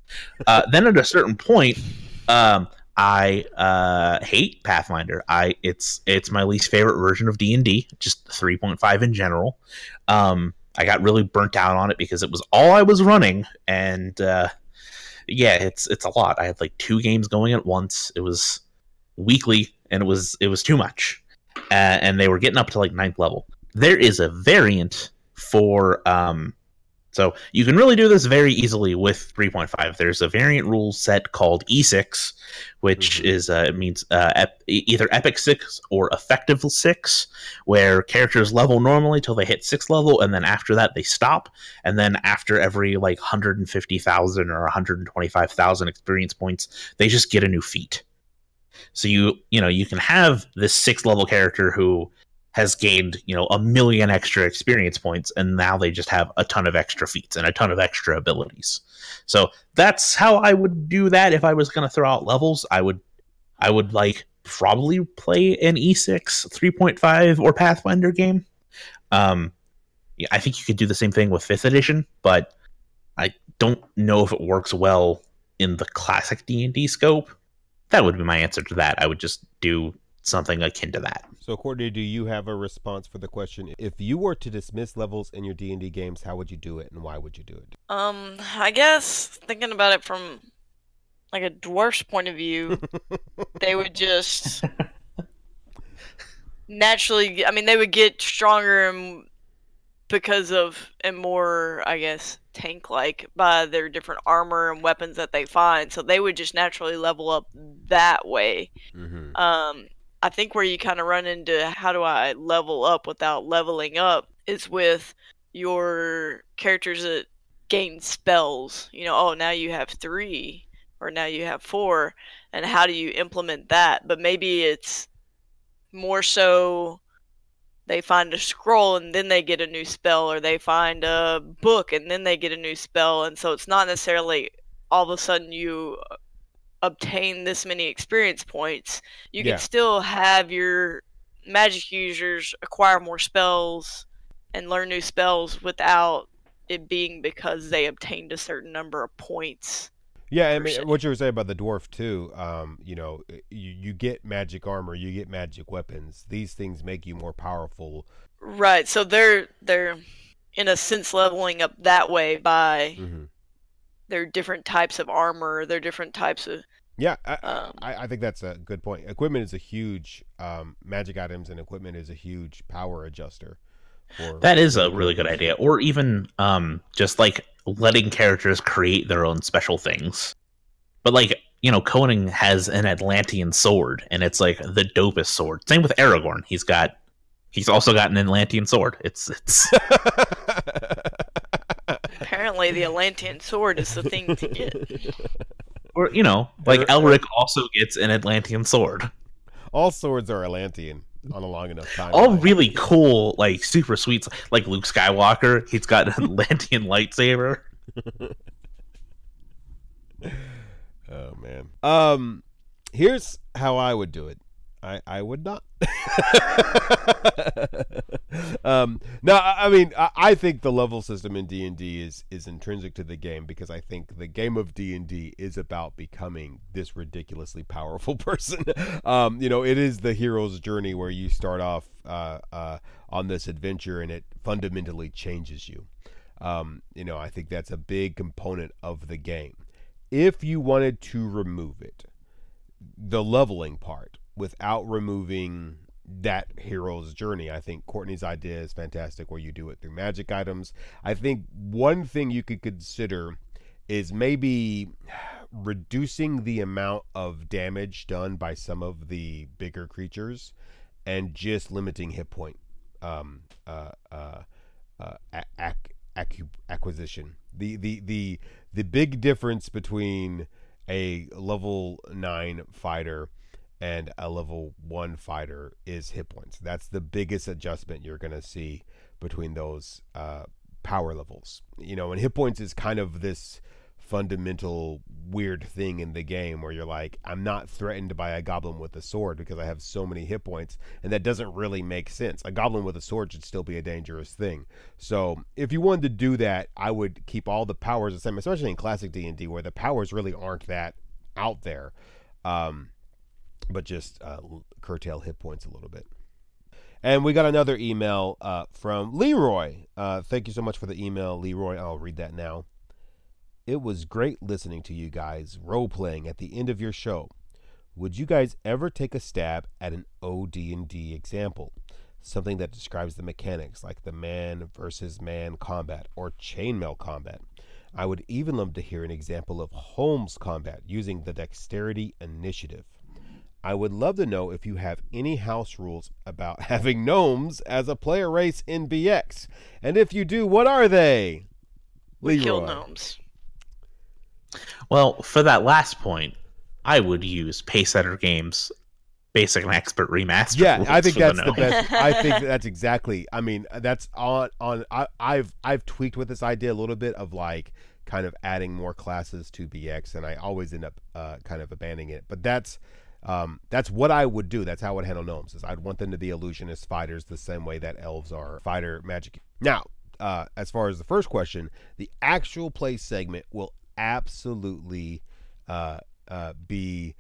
Uh, then at a certain point, um, I uh, hate Pathfinder. I it's it's my least favorite version of D and D, just three point five in general. Um, I got really burnt out on it because it was all I was running, and uh, yeah, it's it's a lot. I had like two games going at once. It was weekly, and it was it was too much, uh, and they were getting up to like ninth level. There is a variant for um, So you can really do this very easily with 3.5. There's a variant rule set called E6, which Mhm. is uh, it means uh, ep- either Epic Six or Effective Six, where characters level normally till they hit six level, and then after that they stop, and then after every like 150,000 or 125,000 experience points, they just get a new feat. So you you know you can have this six level character who has gained you know a million extra experience points and now they just have a ton of extra feats and a ton of extra abilities. So that's how i would do that if i was going to throw out levels. I would i would like probably play an E e6 3.5 or pathfinder game. Um i think you could do the same thing with fifth edition but i don't know if it works well in the classic d&d scope. That would be my answer to that. I would just do something akin to that So, Courtney, do you have a response for the question? If you were to dismiss levels in your D and D games, how would you do it, and why would you do it? Um, I guess thinking about it from like a dwarf's point of view, <laughs> they would just naturally. I mean, they would get stronger and because of and more, I guess, tank-like by their different armor and weapons that they find. So they would just naturally level up that way. Mm-hmm. Um, I think where you kind of run into how do I level up without leveling up is with your characters that gain spells. You know, oh, now you have three, or now you have four, and how do you implement that? But maybe it's more so they find a scroll and then they get a new spell, or they find a book and then they get a new spell, and so it's not necessarily all of a sudden you obtain this many experience points. You Yeah. can still have your magic users acquire more spells and learn new spells without it being because they obtained a certain number of points. Yeah, I mean, se. what you were saying about the dwarf too. Um, you know, you you get magic armor, you get magic weapons. These things make you more powerful. Right. So they're they're in a sense leveling up that way by Mm-hmm. their different types of armor, their different types of Yeah, I, um, I, I think that's a good point. Equipment is a huge um, magic items, and equipment is a huge power adjuster. For That is a really good idea. Or even um just like letting characters create their own special things. But like, you know, Conan has an Atlantean sword and it's like the dopest sword. Same with Aragorn. He's got he's also got an Atlantean sword. It's it's <laughs> apparently the Atlantean sword is the thing to get. <laughs> or you know, like Elric also gets an Atlantean sword. All swords are Atlantean on a long enough time. All really cool, like super sweet like Luke Skywalker, he's got an <laughs> Atlantean lightsaber. <laughs> Oh man. Um, here's how I would do it. I I would not. <laughs> um, no, I I mean I, I think the level system in D and D is is intrinsic to the game because I think the game of D and D is about becoming this ridiculously powerful <laughs> person. um, you know, it is the hero's journey where you start off uh, uh, on this adventure and it fundamentally changes you. Um, you know, I think that's a big component of the game if you wanted to remove it, the leveling part, without removing that hero's journey, I think Courtney's idea is fantastic where you do it through magic items. I think one thing you could consider is maybe reducing the amount of damage done by some of the bigger creatures and just limiting hit point um, uh, uh, uh, ac- ac- acquisition. The, the, the, the big difference between a level 9 fighter and a level 1 fighter is hit points. That's the biggest adjustment you're going to see between those uh, power levels. You know, and hit points is kind of this fundamental weird thing in the game where you're like, I'm not threatened by a goblin with a sword because I have so many hit points, and that doesn't really make sense. A goblin with a sword should still be a dangerous thing. So if you wanted to do that, I would keep all the powers the same, especially in classic D and D where the powers really aren't that out there, um, but just uh, curtail hit points a little bit. And we got another email uh, from Leroy. Uh, thank you so much for the email, Leroy. I'll read that now. It was great listening to you guys role playing at the end of your show. Would you guys ever take a stab at an OD&D example? something that describes the mechanics, like the man versus man combat or chainmail combat. I would even love to hear an example of Holmes combat using the dexterity initiative. I would love to know if you have any house rules about <laughs> having gnomes as a player race in BX. And if you do, what are they? We kill gnomes. Well, for that last point, I would use Pacesetter Games Basic and Expert Remaster. Yeah, I think that's the gnome. best. I think <laughs> that's exactly. I mean, that's on on. I, I've I've tweaked with this idea a little bit of like kind of adding more classes to BX, and I always end up uh, kind of abandoning it. But that's um, that's what I would do. That's how I would handle gnomes. Is I'd want them to be illusionist fighters the same way that elves are fighter magic. Now, uh, as far as the first question, the actual play segment will absolutely uh, uh, be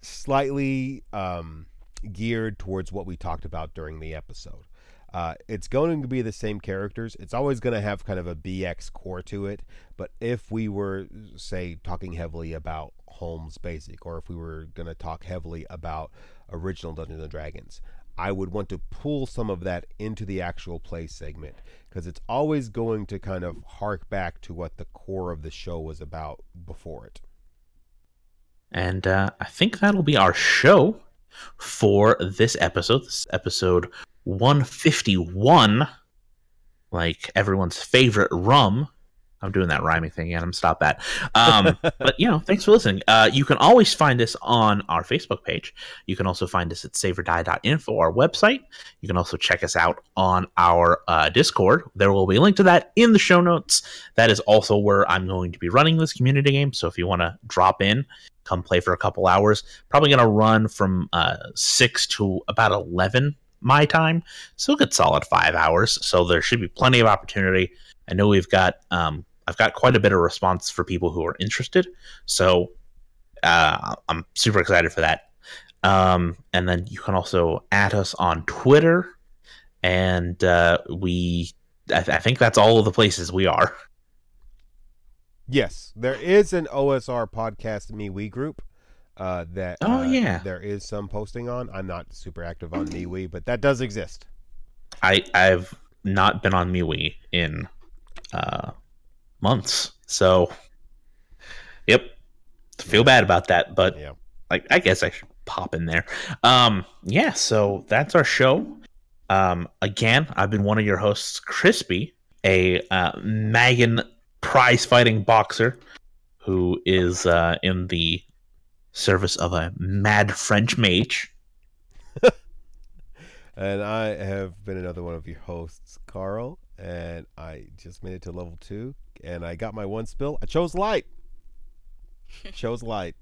slightly um, geared towards what we talked about during the episode. Uh, it's going to be the same characters. It's always going to have kind of a BX core to it. But if we were, say, talking heavily about Holmes Basic, or if we were going to talk heavily about original Dungeons and Dragons, I would want to pull some of that into the actual play segment because it's always going to kind of hark back to what the core of the show was about before it. And uh, I think that'll be our show for this episode. This episode 151. Like everyone's favorite rum. I'm doing that rhyming thing again. I'm stop that. Um, <laughs> but you know, thanks for listening. Uh, you can always find us on our Facebook page. You can also find us at saveordie.info, our website. You can also check us out on our uh, Discord. There will be a link to that in the show notes. That is also where I'm going to be running this community game. So if you want to drop in, come play for a couple hours. Probably going to run from uh, 6 to about 11 my time. So a good solid five hours. So there should be plenty of opportunity. I know we've got, um, I've got quite a bit of response for people who are interested. So uh, I'm super excited for that. Um, and then you can also add us on Twitter. And uh, we, I, th- I think that's all of the places we are. Yes, there is an OSR podcast me we group uh, that Oh, uh, yeah. there is some posting on. I'm not super active on MeWe, but that does exist. I I've not been on MeWe in uh, months, so yep, feel bad about that. But Yeah. like, I guess I should pop in there. Um, yeah, so that's our show. Um, again, I've been one of your hosts, Crispy, a uh, Magen prize fighting boxer who is uh, in the service of a mad French mage. <laughs> And I have been another one of your hosts, Carl, and I just made it to level two, and I got my one spill. I chose light. <laughs> chose light.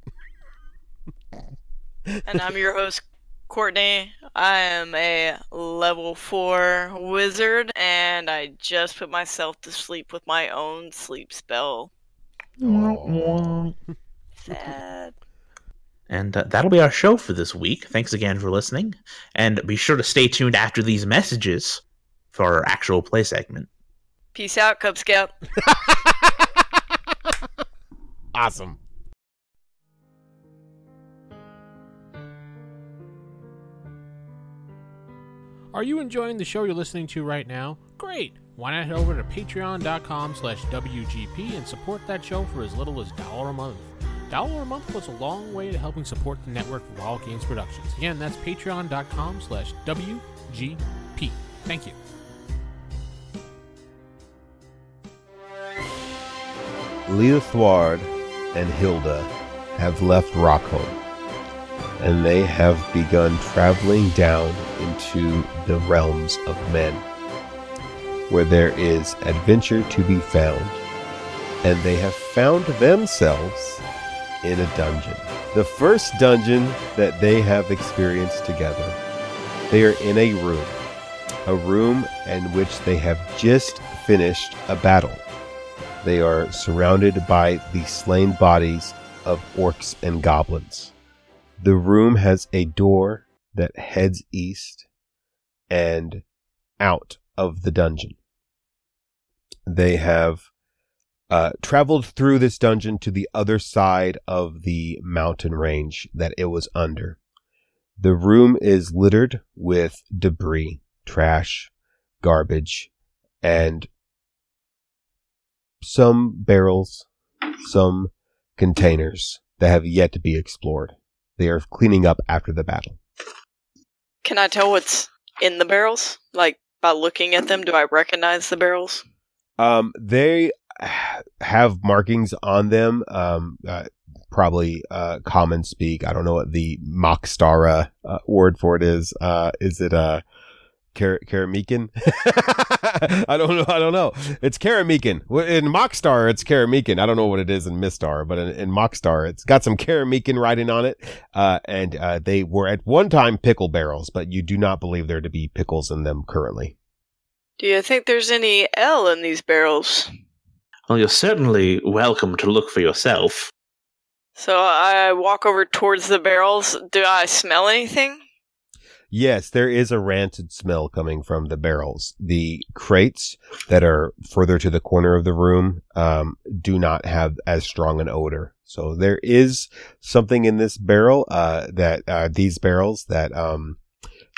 and I'm your host, Courtney. I am a level 4 wizard, and I just put myself to sleep with my own sleep spell. Aw. Sad. And uh, that'll be our show for this week. Thanks again for listening. And be sure to stay tuned after these messages for our actual play segment. Peace out, Cub Scout. <laughs> Awesome. Are you enjoying the show you're listening to right now? Great! Why not head over to patreon.com slash WGP and support that show for as little as dollar a month. Dollar a month goes a long way to helping support the network of Wild Games Productions. Again, that's patreon.com slash WGP. Thank you. Leah Thward and Hilda have left Rockholm, and they have begun traveling down into the realms of men, where there is adventure to be found, and they have found themselves in a dungeon. The first dungeon that they have experienced together, they are in a room, a room in which they have just finished a battle. They are surrounded by the slain bodies of orcs and goblins. The room has a door that heads east and out of the dungeon. They have uh, traveled through this dungeon to the other side of the mountain range that it was under. The room is littered with debris, trash, garbage, and some barrels, some containers that have yet to be explored. They are cleaning up after the battle. Can I tell what's in the barrels? Like by looking at them, do I recognize the barrels? Um, they have markings on them. Um, uh, probably uh, common speak. I don't know what the Mockstara uh, word for it is. Uh, is it uh, Kar- Karamikan? <laughs> I don't know. I don't know. It's Karamikan. In Mockstar, it's Karamikan. I don't know what it is in Mistar, but in, in Mockstar, it's got some Karamikan writing on it. Uh, and uh, they were at one time pickle barrels, but you do not believe there to be pickles in them currently. Do you think there's any L in these barrels? Well, you're certainly welcome to look for yourself. So I walk over towards the barrels. Do I smell anything? Yes, there is a rancid smell coming from the barrels. The crates that are further to the corner of the room um, do not have as strong an odor. So there is something in this barrel uh, that uh, these barrels that um,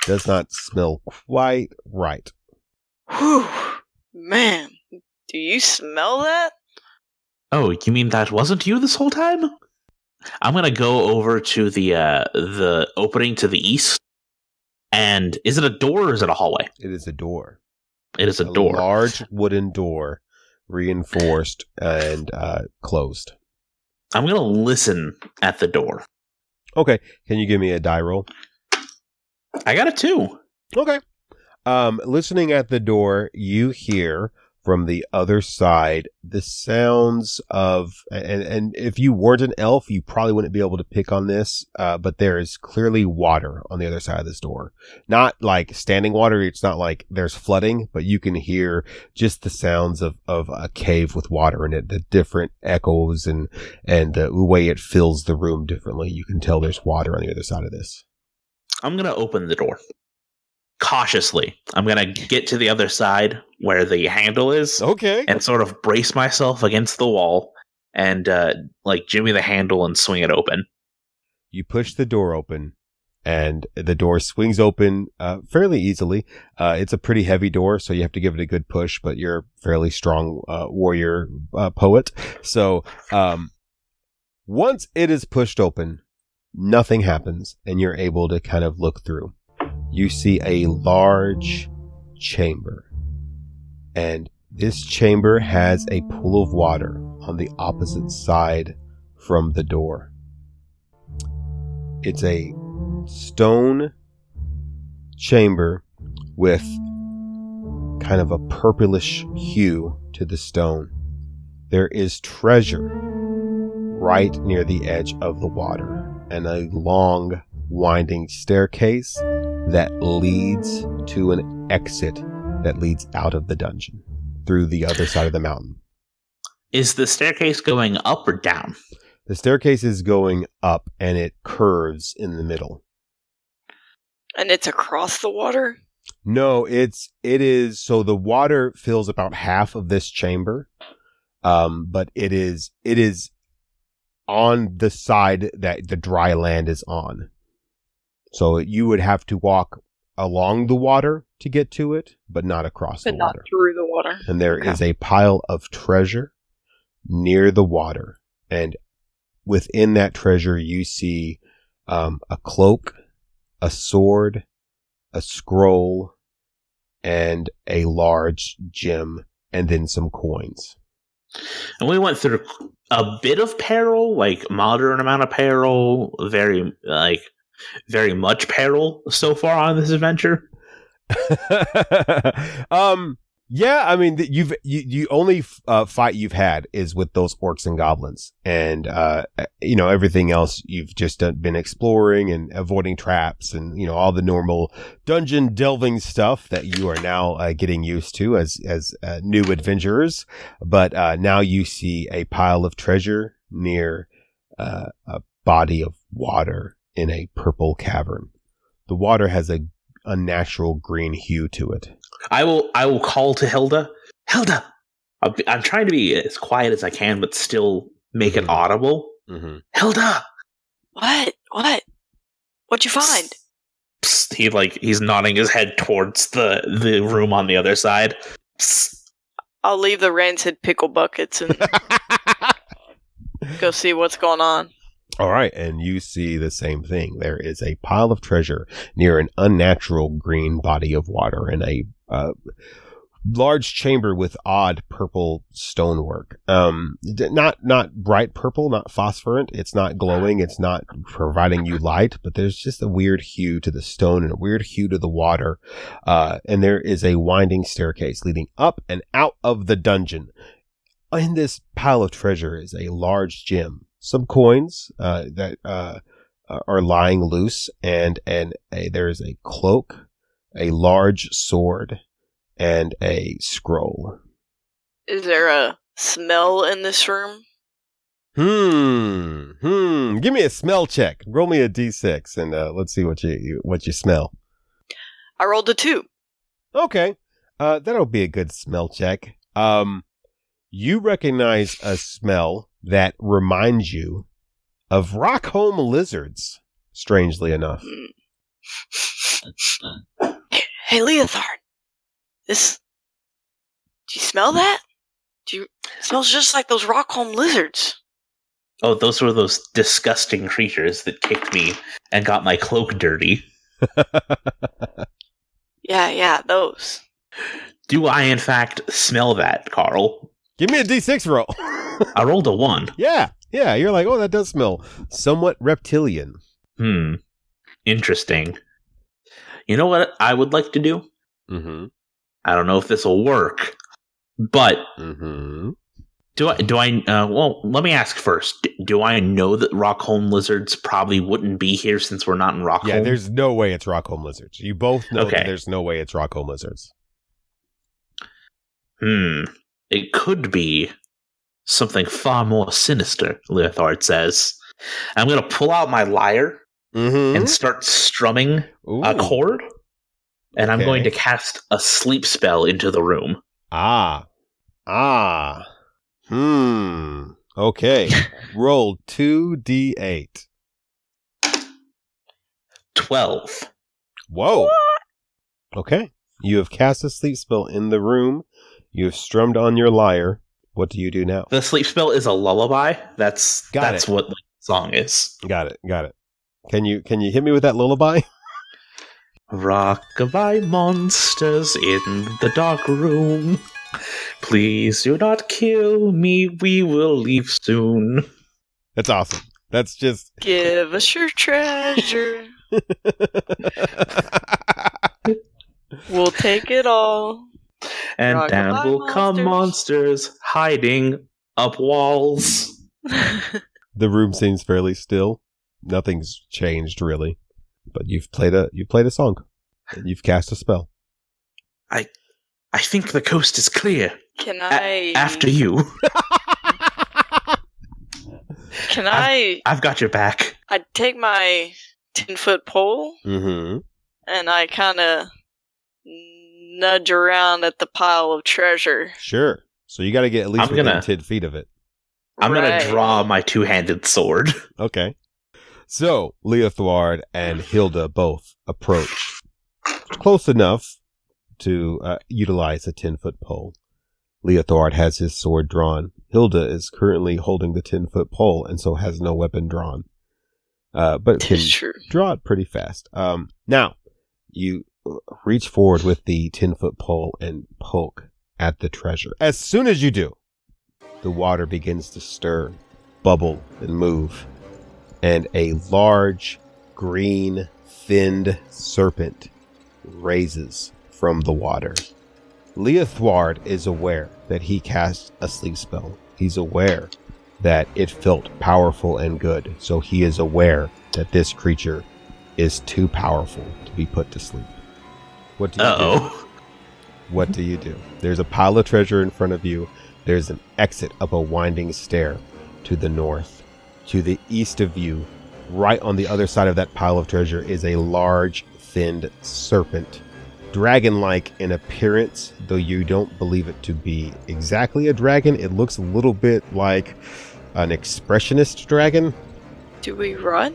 does not smell quite right. Whew, man, do you smell that? Oh, you mean that wasn't you this whole time? I'm gonna go over to the uh, the opening to the east. And is it a door or is it a hallway? It is a door. It is a, door. large wooden door, reinforced and uh, closed. I'm gonna listen at the door. Okay, can you give me a die roll? I got a two. Okay. Um, listening at the door, you hear from the other side the sounds of, and, and if you weren't an elf, you probably wouldn't be able to pick on this, uh, but there is clearly water on the other side of this door. Not like standing water. It's not like there's flooding, but you can hear just the sounds of, of a cave with water in it, the different echoes and, and the way it fills the room differently. You can tell there's water on the other side of this. I'm gonna open the door cautiously. I'm gonna get to the other side where the handle is Okay. and sort of brace myself against the wall and uh, like jimmy the handle and swing it open. you push the door open and the door swings open uh, fairly easily uh, it's a pretty heavy door so you have to give it a good push but you're a fairly strong uh, warrior uh, poet so um, once it is pushed open nothing happens and you're able to kind of look through you see a large chamber and this chamber has a pool of water on the opposite side from the door it's a stone chamber with kind of a purplish hue to the stone. There is treasure right near the edge of the water and a long winding staircase that leads to an exit that leads out of the dungeon through the other side of the mountain. Is the staircase going up or down? The staircase is going up and it curves in the middle. And it's across the water? No, it's it is so the water fills about half of this chamber. Um, but it is it is on the side that the dry land is on. So you would have to walk along the water to get to it, but not across But the not water. through the water. And there is Okay. a pile of treasure near the water. And within that treasure, you see um, a cloak, a sword, a scroll, and a large gem, and then some coins. And we went through a bit of peril, like moderate amount of peril, very like very much peril so far on this adventure. <laughs> um, yeah, I mean, you've you you only uh, fight you've had is with those orcs and goblins, and uh, you know everything else you've just done, been exploring and avoiding traps, and you know all the normal dungeon delving stuff that you are now uh, getting used to as as uh, new adventurers. But uh, now you see a pile of treasure near uh, a body of water in a purple cavern. The water has a unnatural green hue to it. I will I will call to Hilda. Hilda, I'll be- I'm trying to be as quiet as I can, but still make it Mhm. audible. Mm-hmm. Hilda, What? What? What'd you find? Psst, he like he's nodding his head towards the the room on the other side. Psst. I'll leave the rancid pickle buckets and <laughs> go see what's going on. All right, and you see the same thing. There is a pile of treasure near an unnatural green body of water in a uh, large chamber with odd purple stonework. Um, not not bright purple, not phosphorant. It's not glowing. It's not providing you light, but there's just a weird hue to the stone and a weird hue to the water. Uh, and there is a winding staircase leading up and out of the dungeon. In this pile of treasure is a large gem, some coins uh, that uh, are lying loose, and and a, there is a cloak, a large sword, and a scroll. Is there a smell in this room? Hmm. Hmm. Give me a smell check. Roll me a d6, and uh, let's see what you, you what you smell. I rolled a two. Okay. Uh, that'll be a good smell check. Um, you recognize a smell that reminds you of Rockhome lizards. Strangely enough. Hey, Leothard. This. Do you smell that? Do you. It smells just like those Rockhome lizards. Oh, those were those disgusting creatures that kicked me and got my cloak dirty. <laughs> Yeah, yeah, those. Do I in fact smell that, Carl? Give me a d6 roll. I rolled a one. yeah. Yeah. You're like, oh, that does smell somewhat reptilian. Hmm. Interesting. You know what I would like to do? Mm-hmm. I don't know if this will work, but Mm-hmm. do I? Do I? Uh, well, let me ask first. Do I know that Rockhome lizards probably wouldn't be here since we're not in Rockhome? Yeah, there's no way it's Rockhome lizards. You both know that Okay. there's no way it's Rockhome lizards. Hmm. It could be something far more sinister. Leothard says. I'm gonna pull out my lyre Mm-hmm. and start strumming a chord, and I'm going to cast a sleep spell into the room. Ah. Ah. Hmm. Okay. <laughs> Roll 2d8. Twelve. Whoa. Okay. You have cast a sleep spell in the room. You have strummed on your lyre. What do you do now? The sleep spell is a lullaby. That's Got that's it. what the song is. Got it. Got it. Can you can you hit me with that lullaby? <laughs> Rockabye monsters in the dark room. Please do not kill me. We will leave soon. That's awesome. That's just <laughs> Give us your treasure. <laughs> We'll take it all. And Rockabye down will come monsters. monsters hiding up walls. <laughs> the room seems fairly still. Nothing's changed really. But you've played a you've played a song. And you've cast a spell. I I think the coast is clear. Can A- I? after you, <laughs> Can I? I've got your back. I take my ten foot pole Mm-hmm. and I kind of nudge around at the pile of treasure. Sure. So you got to get at least I'm within gonna- ten feet of it. I'm Right. gonna draw my two-handed sword. <laughs> Okay. So Leothward and Hilda both approach close enough to uh, utilize a ten foot pole. Leothward has his sword drawn. Hilda is currently holding the ten foot pole and so has no weapon drawn. Uh, but can Tis draw it pretty fast. Um, now you reach forward with the 10 foot pole and poke at the treasure. As soon as you do, the water begins to stir, bubble, and move, and a large, green, thinned serpent raises from the water. Leothward is aware that he cast a sleep spell. He's aware that it felt powerful and good, so he is aware that this creature is too powerful to be put to sleep. What do you Uh do? What do you do? There's a pile of treasure in front of you. There's an exit up a winding stair to the north. To the east of you, right on the other side of that pile of treasure, is a large, thinned serpent. Dragon like in appearance, though you don't believe it to be exactly a dragon. It looks a little bit like an expressionist dragon. Do we run?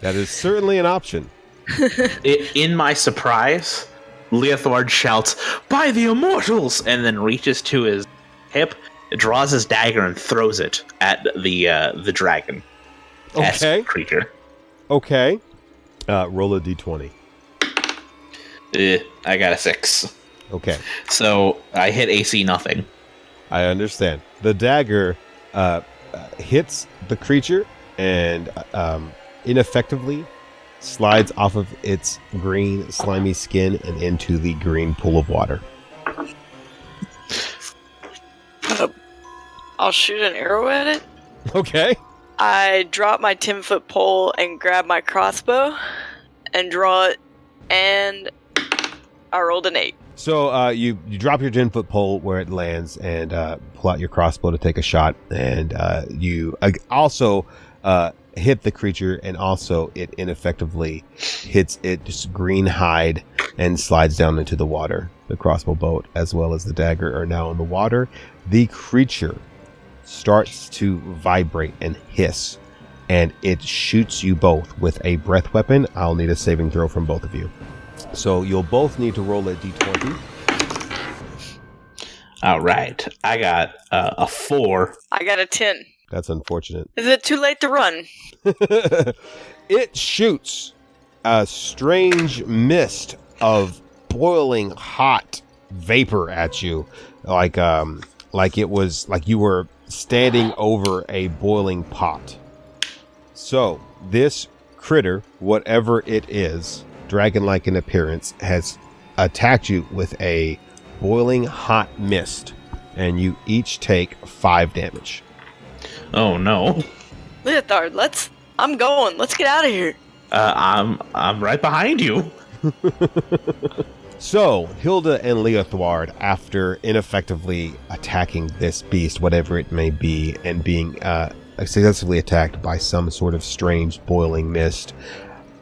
That is certainly an option. <laughs> I in my surprise, Leothard shouts, "By the immortals!" and then reaches to his hip, draws his dagger, and throws it at the uh, the dragon. Okay. creature. Okay. Uh, roll a d20. Eh, I got a six. Okay. So I hit AC nothing. I understand. The dagger uh, uh, hits the creature and um, ineffectively slides off of its green, slimy skin and into the green pool of water. I'll shoot an arrow at it. Okay. I drop my 10 foot pole and grab my crossbow and draw it, and I rolled an 8. So uh, you you drop your ten foot pole where it lands and uh, pull out your crossbow to take a shot, and uh, you uh, also uh, hit the creature, and also it ineffectively hits its green hide and slides down into the water. The crossbow bolt as well as the dagger are now in the water. The creature starts to vibrate and hiss, and it shoots you both with a breath weapon. I'll need a saving throw from both of you. So you'll both need to roll a d20. All right, I got uh, a four. I got a 10. That's unfortunate. Is it too late to run? <laughs> it shoots a strange mist of boiling hot vapor at you, like um, like it was like you were standing over a boiling pot. So this critter, whatever it is, dragon-like in appearance, has attacked you with a boiling hot mist, and you each take five damage. Oh no, Leothard, let's. I'm going. Let's get out of here. uh, I'm I'm right behind you. <laughs> So, Hilda and Leothward, after ineffectively attacking this beast, whatever it may be, and being uh, successfully attacked by some sort of strange boiling mist,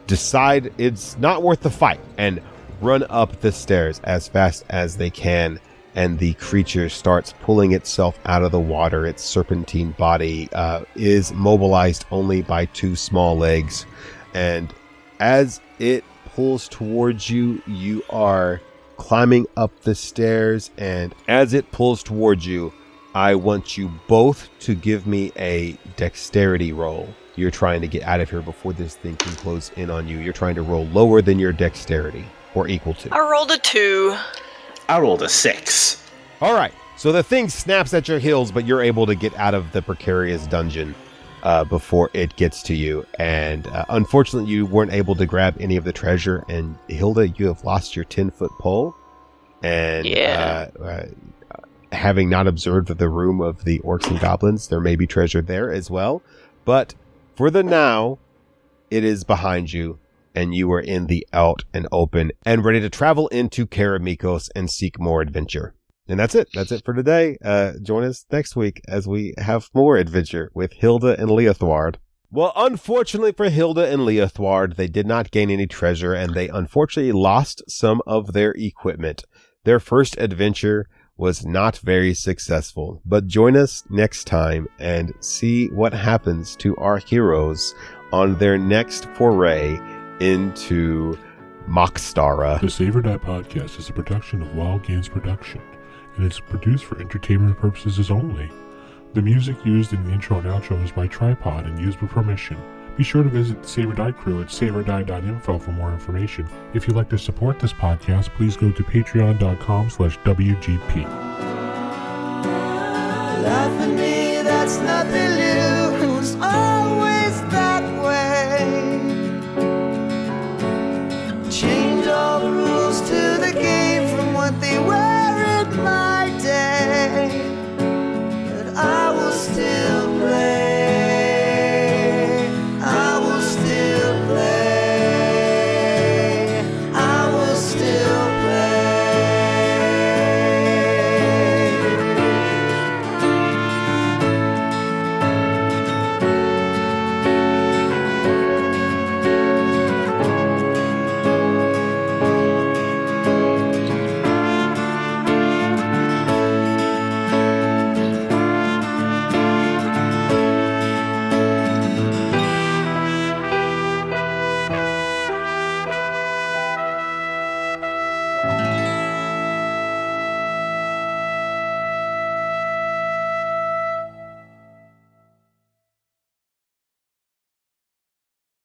decide it's not worth the fight and run up the stairs as fast as they can. And the creature starts pulling itself out of the water. Its serpentine body uh, is mobilized only by two small legs. And as it pulls towards you, you are climbing up the stairs. And as it pulls towards you, I want you both to give me a dexterity roll. You're trying to get out of here before this thing can close in on you. You're trying to roll lower than your dexterity or equal to. I rolled a 2. I rolled a six. All right. So the thing snaps at your heels, but you're able to get out of the precarious dungeon uh, before it gets to you. And uh, unfortunately, you weren't able to grab any of the treasure. And Hilda, you have lost your 10 foot pole. And Yeah. uh, uh, having not observed the room of the orcs and goblins, there may be treasure there as well. But for the now, it is behind you. And you are in the out and open and ready to travel into Karameikos and seek more adventure. And that's it. That's it for today. Uh, join us next week as we have more adventure with Hilda and Leothward. Well, unfortunately for Hilda and Leothward, they did not gain any treasure and they unfortunately lost some of their equipment. Their first adventure was not very successful, but join us next time and see what happens to our heroes on their next foray into Mystara. The Save or Die podcast is a production of Wild Games Production, and is produced for entertainment purposes only. The music used in the intro and outro is by Tripod and used with permission. Be sure to visit the Save or Die crew at saveordie.info for more information. If you'd like to support this podcast, please go to patreon.com slash WGP. Laugh at me, that's nothing